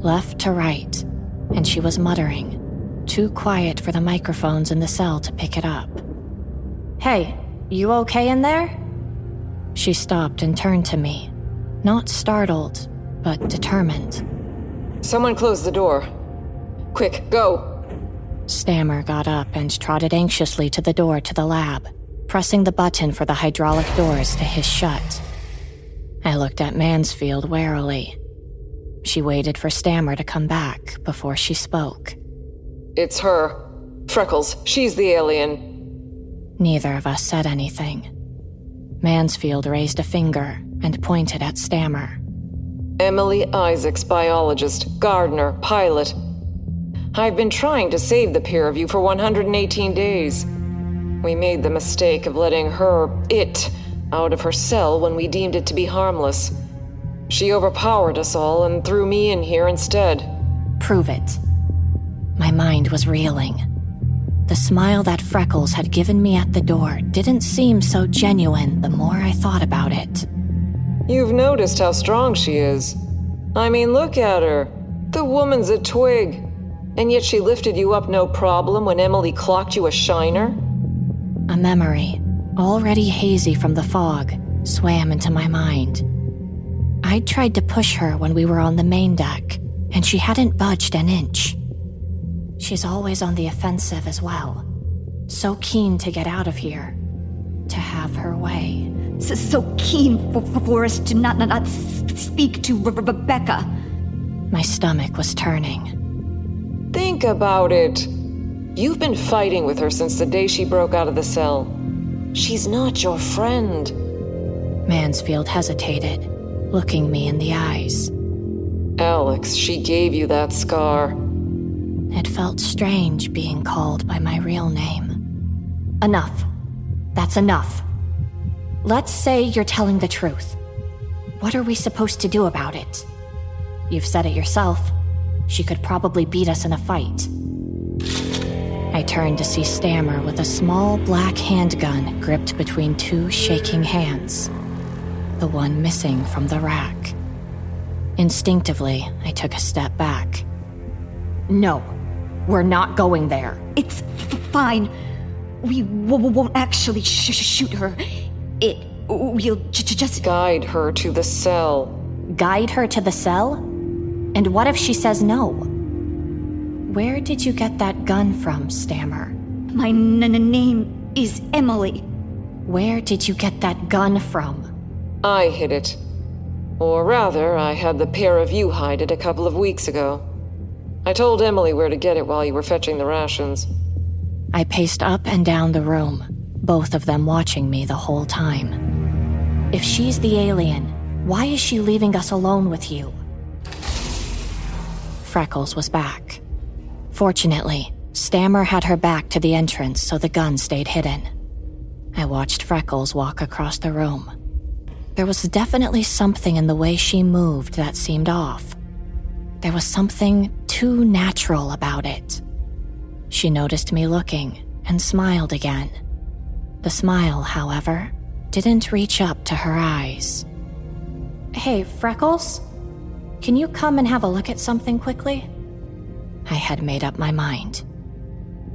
left to right, and she was muttering, too quiet for the microphones in the cell to pick it up. Hey, you okay in there? She stopped and turned to me, not startled, but determined. Someone close the door. Quick, go! Stammer got up and trotted anxiously to the door to the lab, pressing the button for the hydraulic doors to hiss shut. I looked at Mansfield warily. She waited for Stammer to come back before she spoke. It's her. Freckles, she's the alien. Neither of us said anything. Mansfield raised a finger and pointed at Stammer. Emily Isaacs, biologist, gardener, pilot. I've been trying to save the pair of you for 118 days. We made the mistake of letting her, it, out of her cell when we deemed it to be harmless. She overpowered us all and threw me in here instead. Prove it. My mind was reeling. The smile that Freckles had given me at the door didn't seem so genuine the more I thought about it. You've noticed how strong she is. I mean, look at her. The woman's a twig. And yet she lifted you up no problem when Emily clocked you a shiner? A memory, already hazy from the fog, swam into my mind. I'd tried to push her when we were on the main deck, and she hadn't budged an inch. She's always on the offensive as well. So keen to get out of here. To have her way. So, so keen for, for us to not, not, not speak to Re- Rebecca. My stomach was turning. Think about it. You've been fighting with her since the day she broke out of the cell. She's not your friend. Mansfield hesitated, looking me in the eyes. Alex, she gave you that scar. It felt strange being called by my real name. Enough. That's enough. Let's say you're telling the truth. What are we supposed to do about it? You've said it yourself. She could probably beat us in a fight. I turned to see Stammer with a small black handgun gripped between two shaking hands, the one missing from the rack. Instinctively, I took a step back. No, we're not going there. It's f- fine. We w- won't actually sh- shoot her. It. We'll j- j- just. Guide her to the cell. Guide her to the cell? And what if she says no? Where did you get that gun from, Stammer? My n- n- name is Emily. Where did you get that gun from? I hid it. Or rather, I had the pair of you hide it a couple of weeks ago. I told Emily where to get it while you were fetching the rations. I paced up and down the room, both of them watching me the whole time. If she's the alien, why is she leaving us alone with you? Freckles was back. Fortunately, Stammer had her back to the entrance so the gun stayed hidden. I watched Freckles walk across the room. There was definitely something in the way she moved that seemed off. There was something too natural about it. She noticed me looking and smiled again. The smile, however, didn't reach up to her eyes. Hey, Freckles? Can you come and have a look at something quickly? I had made up my mind.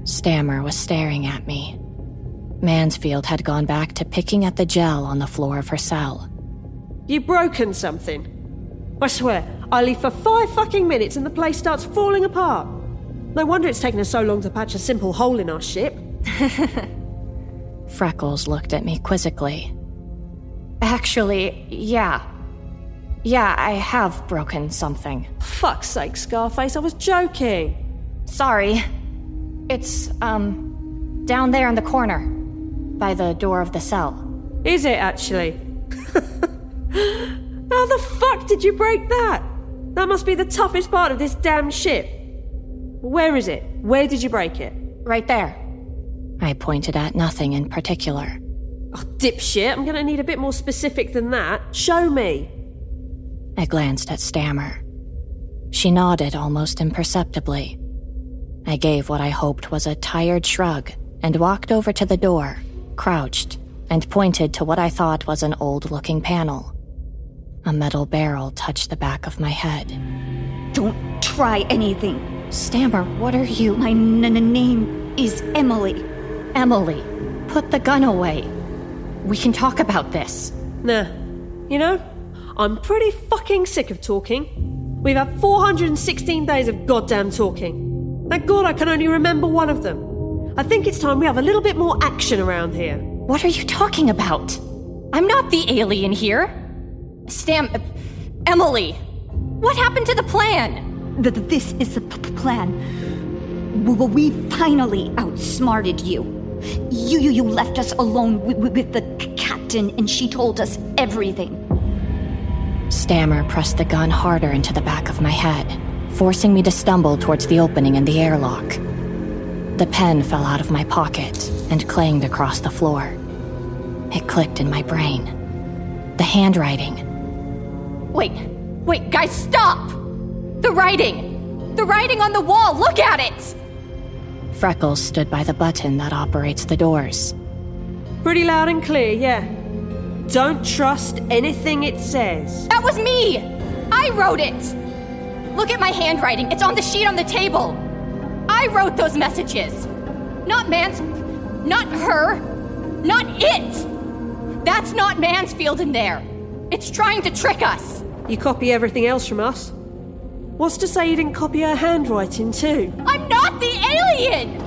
Stammer was staring at me. Mansfield had gone back to picking at the gel on the floor of her cell. You've broken something. I swear, I leave for five fucking minutes and the place starts falling apart. No wonder it's taken us so long to patch a simple hole in our ship. *laughs* Freckles looked at me quizzically. Actually, yeah. Yeah, I have broken something. Fuck's sake, Scarface, I was joking. Sorry. It's, um, Down there in the corner, by the door of the cell. Is it actually? How the fuck did you break that? That must be the toughest part of this damn ship. Where is it? Where did you break it? Right there. I pointed at nothing in particular. Oh, dipshit, I'm gonna need a bit more specific than that. Show me. I glanced at Stammer. She nodded almost imperceptibly. I gave what I hoped was a tired shrug and walked over to the door, crouched, and pointed to what I thought was an old looking panel. A metal barrel touched the back of my head. Don't try anything. Stammer, what are you? My n- n- name is Emily. Emily, put the gun away. We can talk about this. Nah. You know, I'm pretty fucking sick of talking. We've had 416 days of goddamn talking. Thank God I can only remember one of them. I think it's time we have a little bit more action around here. What are you talking about? I'm not the alien here. Stam. uh, Emily, what happened to the plan? Th- th- this is the p- p- plan. W- w- We finally outsmarted you. You, you, you left us alone with, with the c- captain, and she told us everything. Stammer pressed the gun harder into the back of my head, forcing me to stumble towards the opening in the airlock. The pen fell out of my pocket and clanged across the floor. It clicked in my brain. The handwriting. Wait, wait, guys, stop! The writing! The writing on the wall, look at it! Freckles stood by the button that operates the doors. Pretty loud and clear, yeah. Don't trust anything it says. That was me! I wrote it! Look at my handwriting, it's on the sheet on the table. I wrote those messages. Not Mans. Not her. Not it! That's not Mansfield in there. It's trying to trick us. You copy everything else from us. What's to say you didn't copy her handwriting too? I'm not the alien!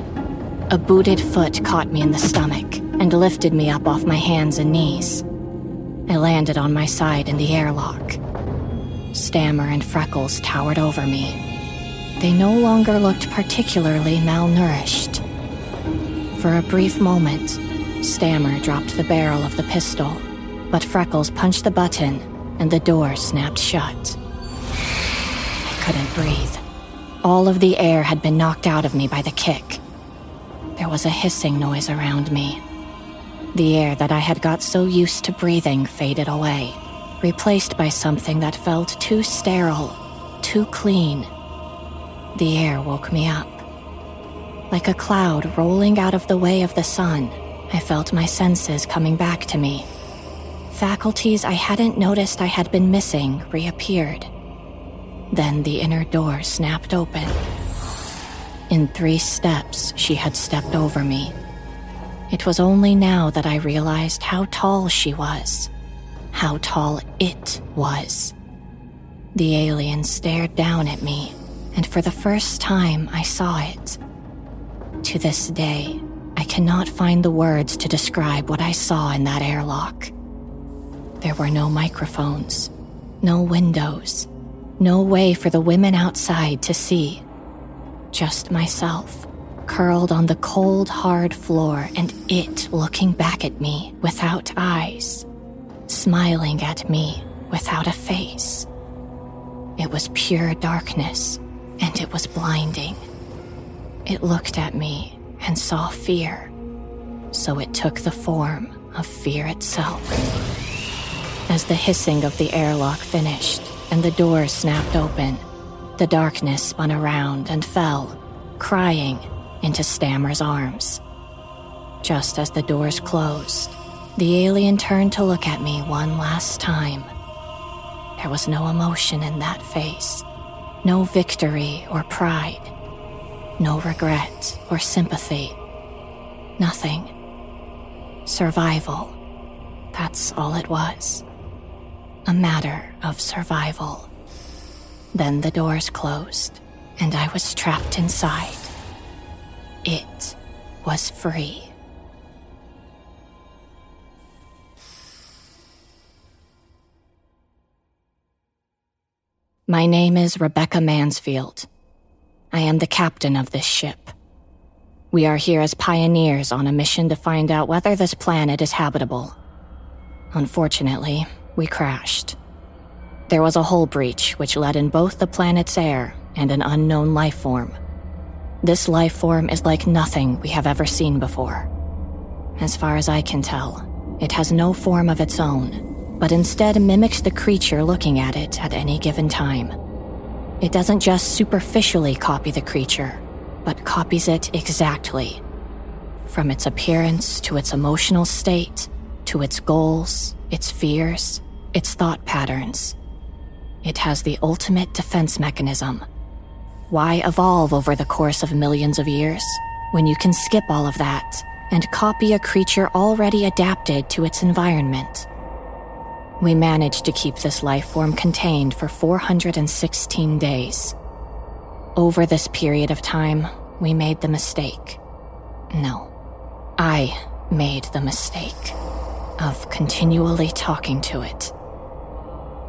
A booted foot caught me in the stomach and lifted me up off my hands and knees. I landed on my side in the airlock. Stammer and Freckles towered over me. They no longer looked particularly malnourished. For a brief moment, Stammer dropped the barrel of the pistol, but Freckles punched the button and the door snapped shut. I couldn't breathe. All of the air had been knocked out of me by the kick. There was a hissing noise around me. The air that I had got so used to breathing faded away, replaced by something that felt too sterile, too clean. The air woke me up. Like a cloud rolling out of the way of the sun, I felt my senses coming back to me. Faculties I hadn't noticed I had been missing reappeared. Then the inner door snapped open. In three steps, she had stepped over me. It was only now that I realized how tall she was, how tall it was. The alien stared down at me, and for the first time I saw it. To this day, I cannot find the words to describe what I saw in that airlock. There were no microphones, no windows, no way for the women outside to see. Just myself, curled on the cold, hard floor, and it looking back at me without eyes, smiling at me without a face. It was pure darkness, and it was blinding. It looked at me and saw fear, so it took the form of fear itself. As the hissing of the airlock finished and the door snapped open, the darkness spun around and fell, crying, into Stammer's arms. Just as the doors closed, the alien turned to look at me one last time. There was no emotion in that face, no victory or pride, no regret or sympathy, nothing. Survival. That's all it was. A matter of survival. Then the doors closed, and I was trapped inside. It was free. My name is Rebecca Mansfield. I am the captain of this ship. We are here as pioneers on a mission to find out whether this planet is habitable. Unfortunately, we crashed. There was a hull breach which let in both the planet's air and an unknown life form. This life form is like nothing we have ever seen before. As far as I can tell, it has no form of its own, but instead mimics the creature looking at it at any given time. It doesn't just superficially copy the creature, but copies it exactly. From its appearance to its emotional state, to its goals, its fears, its thought patterns. It has the ultimate defense mechanism. Why evolve over the course of millions of years when you can skip all of that and copy a creature already adapted to its environment? We managed to keep this life form contained for 416 days. Over this period of time, we made the mistake. No, I made the mistake of continually talking to it.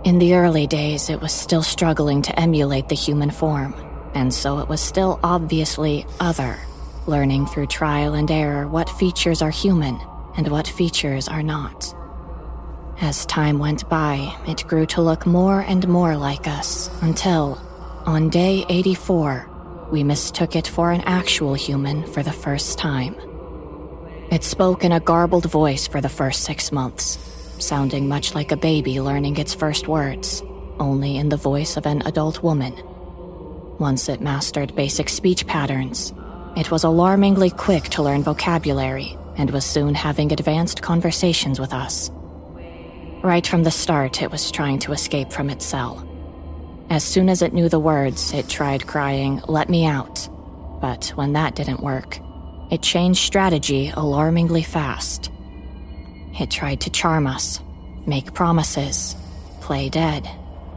In the early days, it was still struggling to emulate the human form, and so it was still obviously other, learning through trial and error what features are human and what features are not. As time went by, it grew to look more and more like us until, on day 84, we mistook it for an actual human for the first time. It spoke in a garbled voice for the first six months, sounding much like a baby learning its first words, only in the voice of an adult woman. Once it mastered basic speech patterns, it was alarmingly quick to learn vocabulary and was soon having advanced conversations with us. Right from the start, it was trying to escape from its cell. As soon as it knew the words, it tried crying, Let me out. But when that didn't work, it changed strategy alarmingly fast. It tried to charm us, make promises, play dead,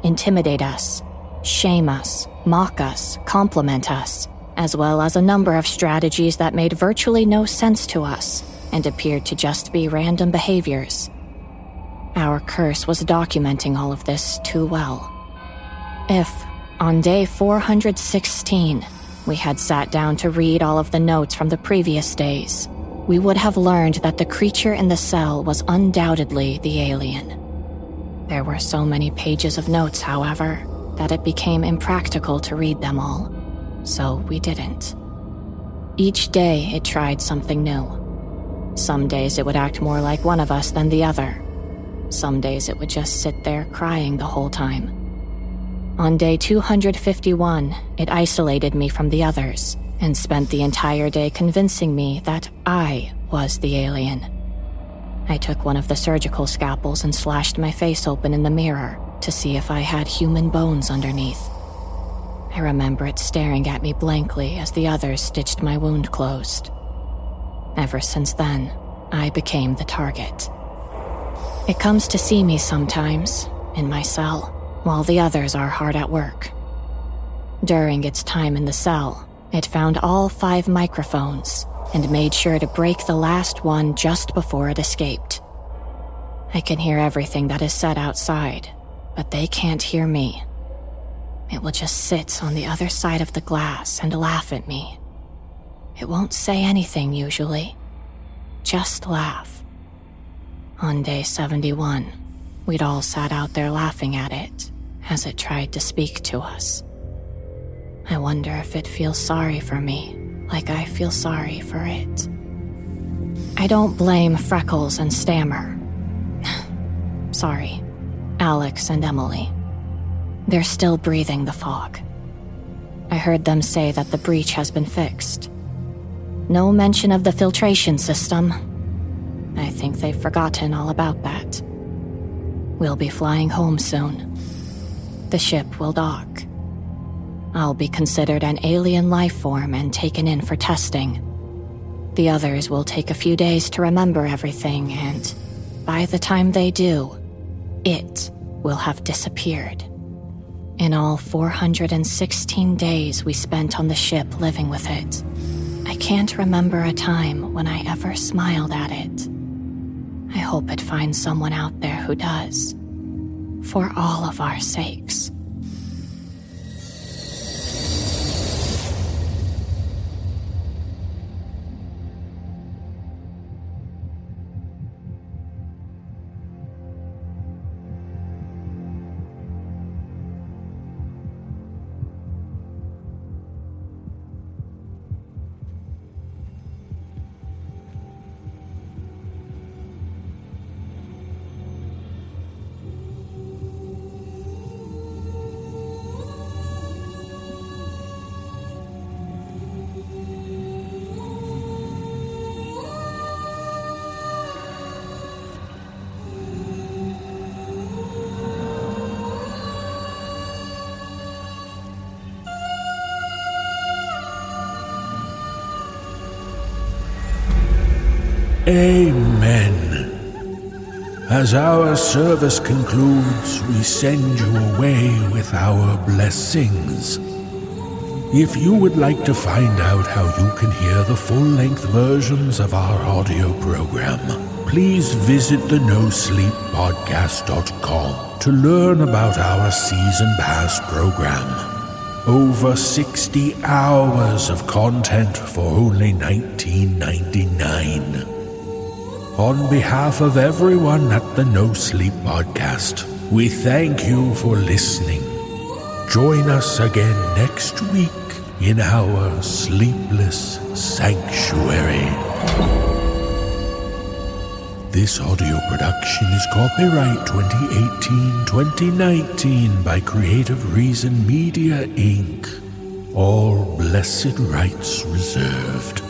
intimidate us, shame us, mock us, compliment us, as well as a number of strategies that made virtually no sense to us and appeared to just be random behaviors. Our curse was documenting all of this too well. If, on day 416, we had sat down to read all of the notes from the previous days, we would have learned that the creature in the cell was undoubtedly the alien. There were so many pages of notes, however, that it became impractical to read them all, so we didn't. Each day it tried something new. Some days it would act more like one of us than the other. Some days it would just sit there crying the whole time. On day 251, it isolated me from the others and spent the entire day convincing me that I was the alien. I took one of the surgical scalpels and slashed my face open in the mirror to see if I had human bones underneath. I remember it staring at me blankly as the others stitched my wound closed. Ever since then, I became the target. It comes to see me sometimes, in my cell while the others are hard at work. During its time in the cell, it found all five microphones and made sure to break the last one just before it escaped. I can hear everything that is said outside, but they can't hear me. It will just sit on the other side of the glass and laugh at me. It won't say anything usually, just laugh. On day 71, we'd all sat out there laughing at it as it tried to speak to us. I wonder if it feels sorry for me, like I feel sorry for it. I don't blame Freckles and Stammer. *sighs* sorry, Alex and Emily. They're still breathing the fog. I heard them say that the breach has been fixed. No mention of the filtration system. I think they've forgotten all about that. We'll be flying home soon the ship will dock. I'll be considered an alien life form and taken in for testing. The others will take a few days to remember everything, and by the time they do, it will have disappeared. In all 416 days we spent on the ship living with it, I can't remember a time when I ever smiled at it. I hope it finds someone out there who does for all of our sakes. Amen. As our service concludes, we send you away with our blessings. If you would like to find out how you can hear the full length versions of our audio program, please visit the NoSleepPodcast.com to learn about our season pass program. Over 60 hours of content for only $19.99. On behalf of everyone at the No Sleep Podcast, we thank you for listening. Join us again next week in our sleepless sanctuary. This audio production is copyright 2018-2019 by Creative Reason Media Inc. All blessed rights reserved.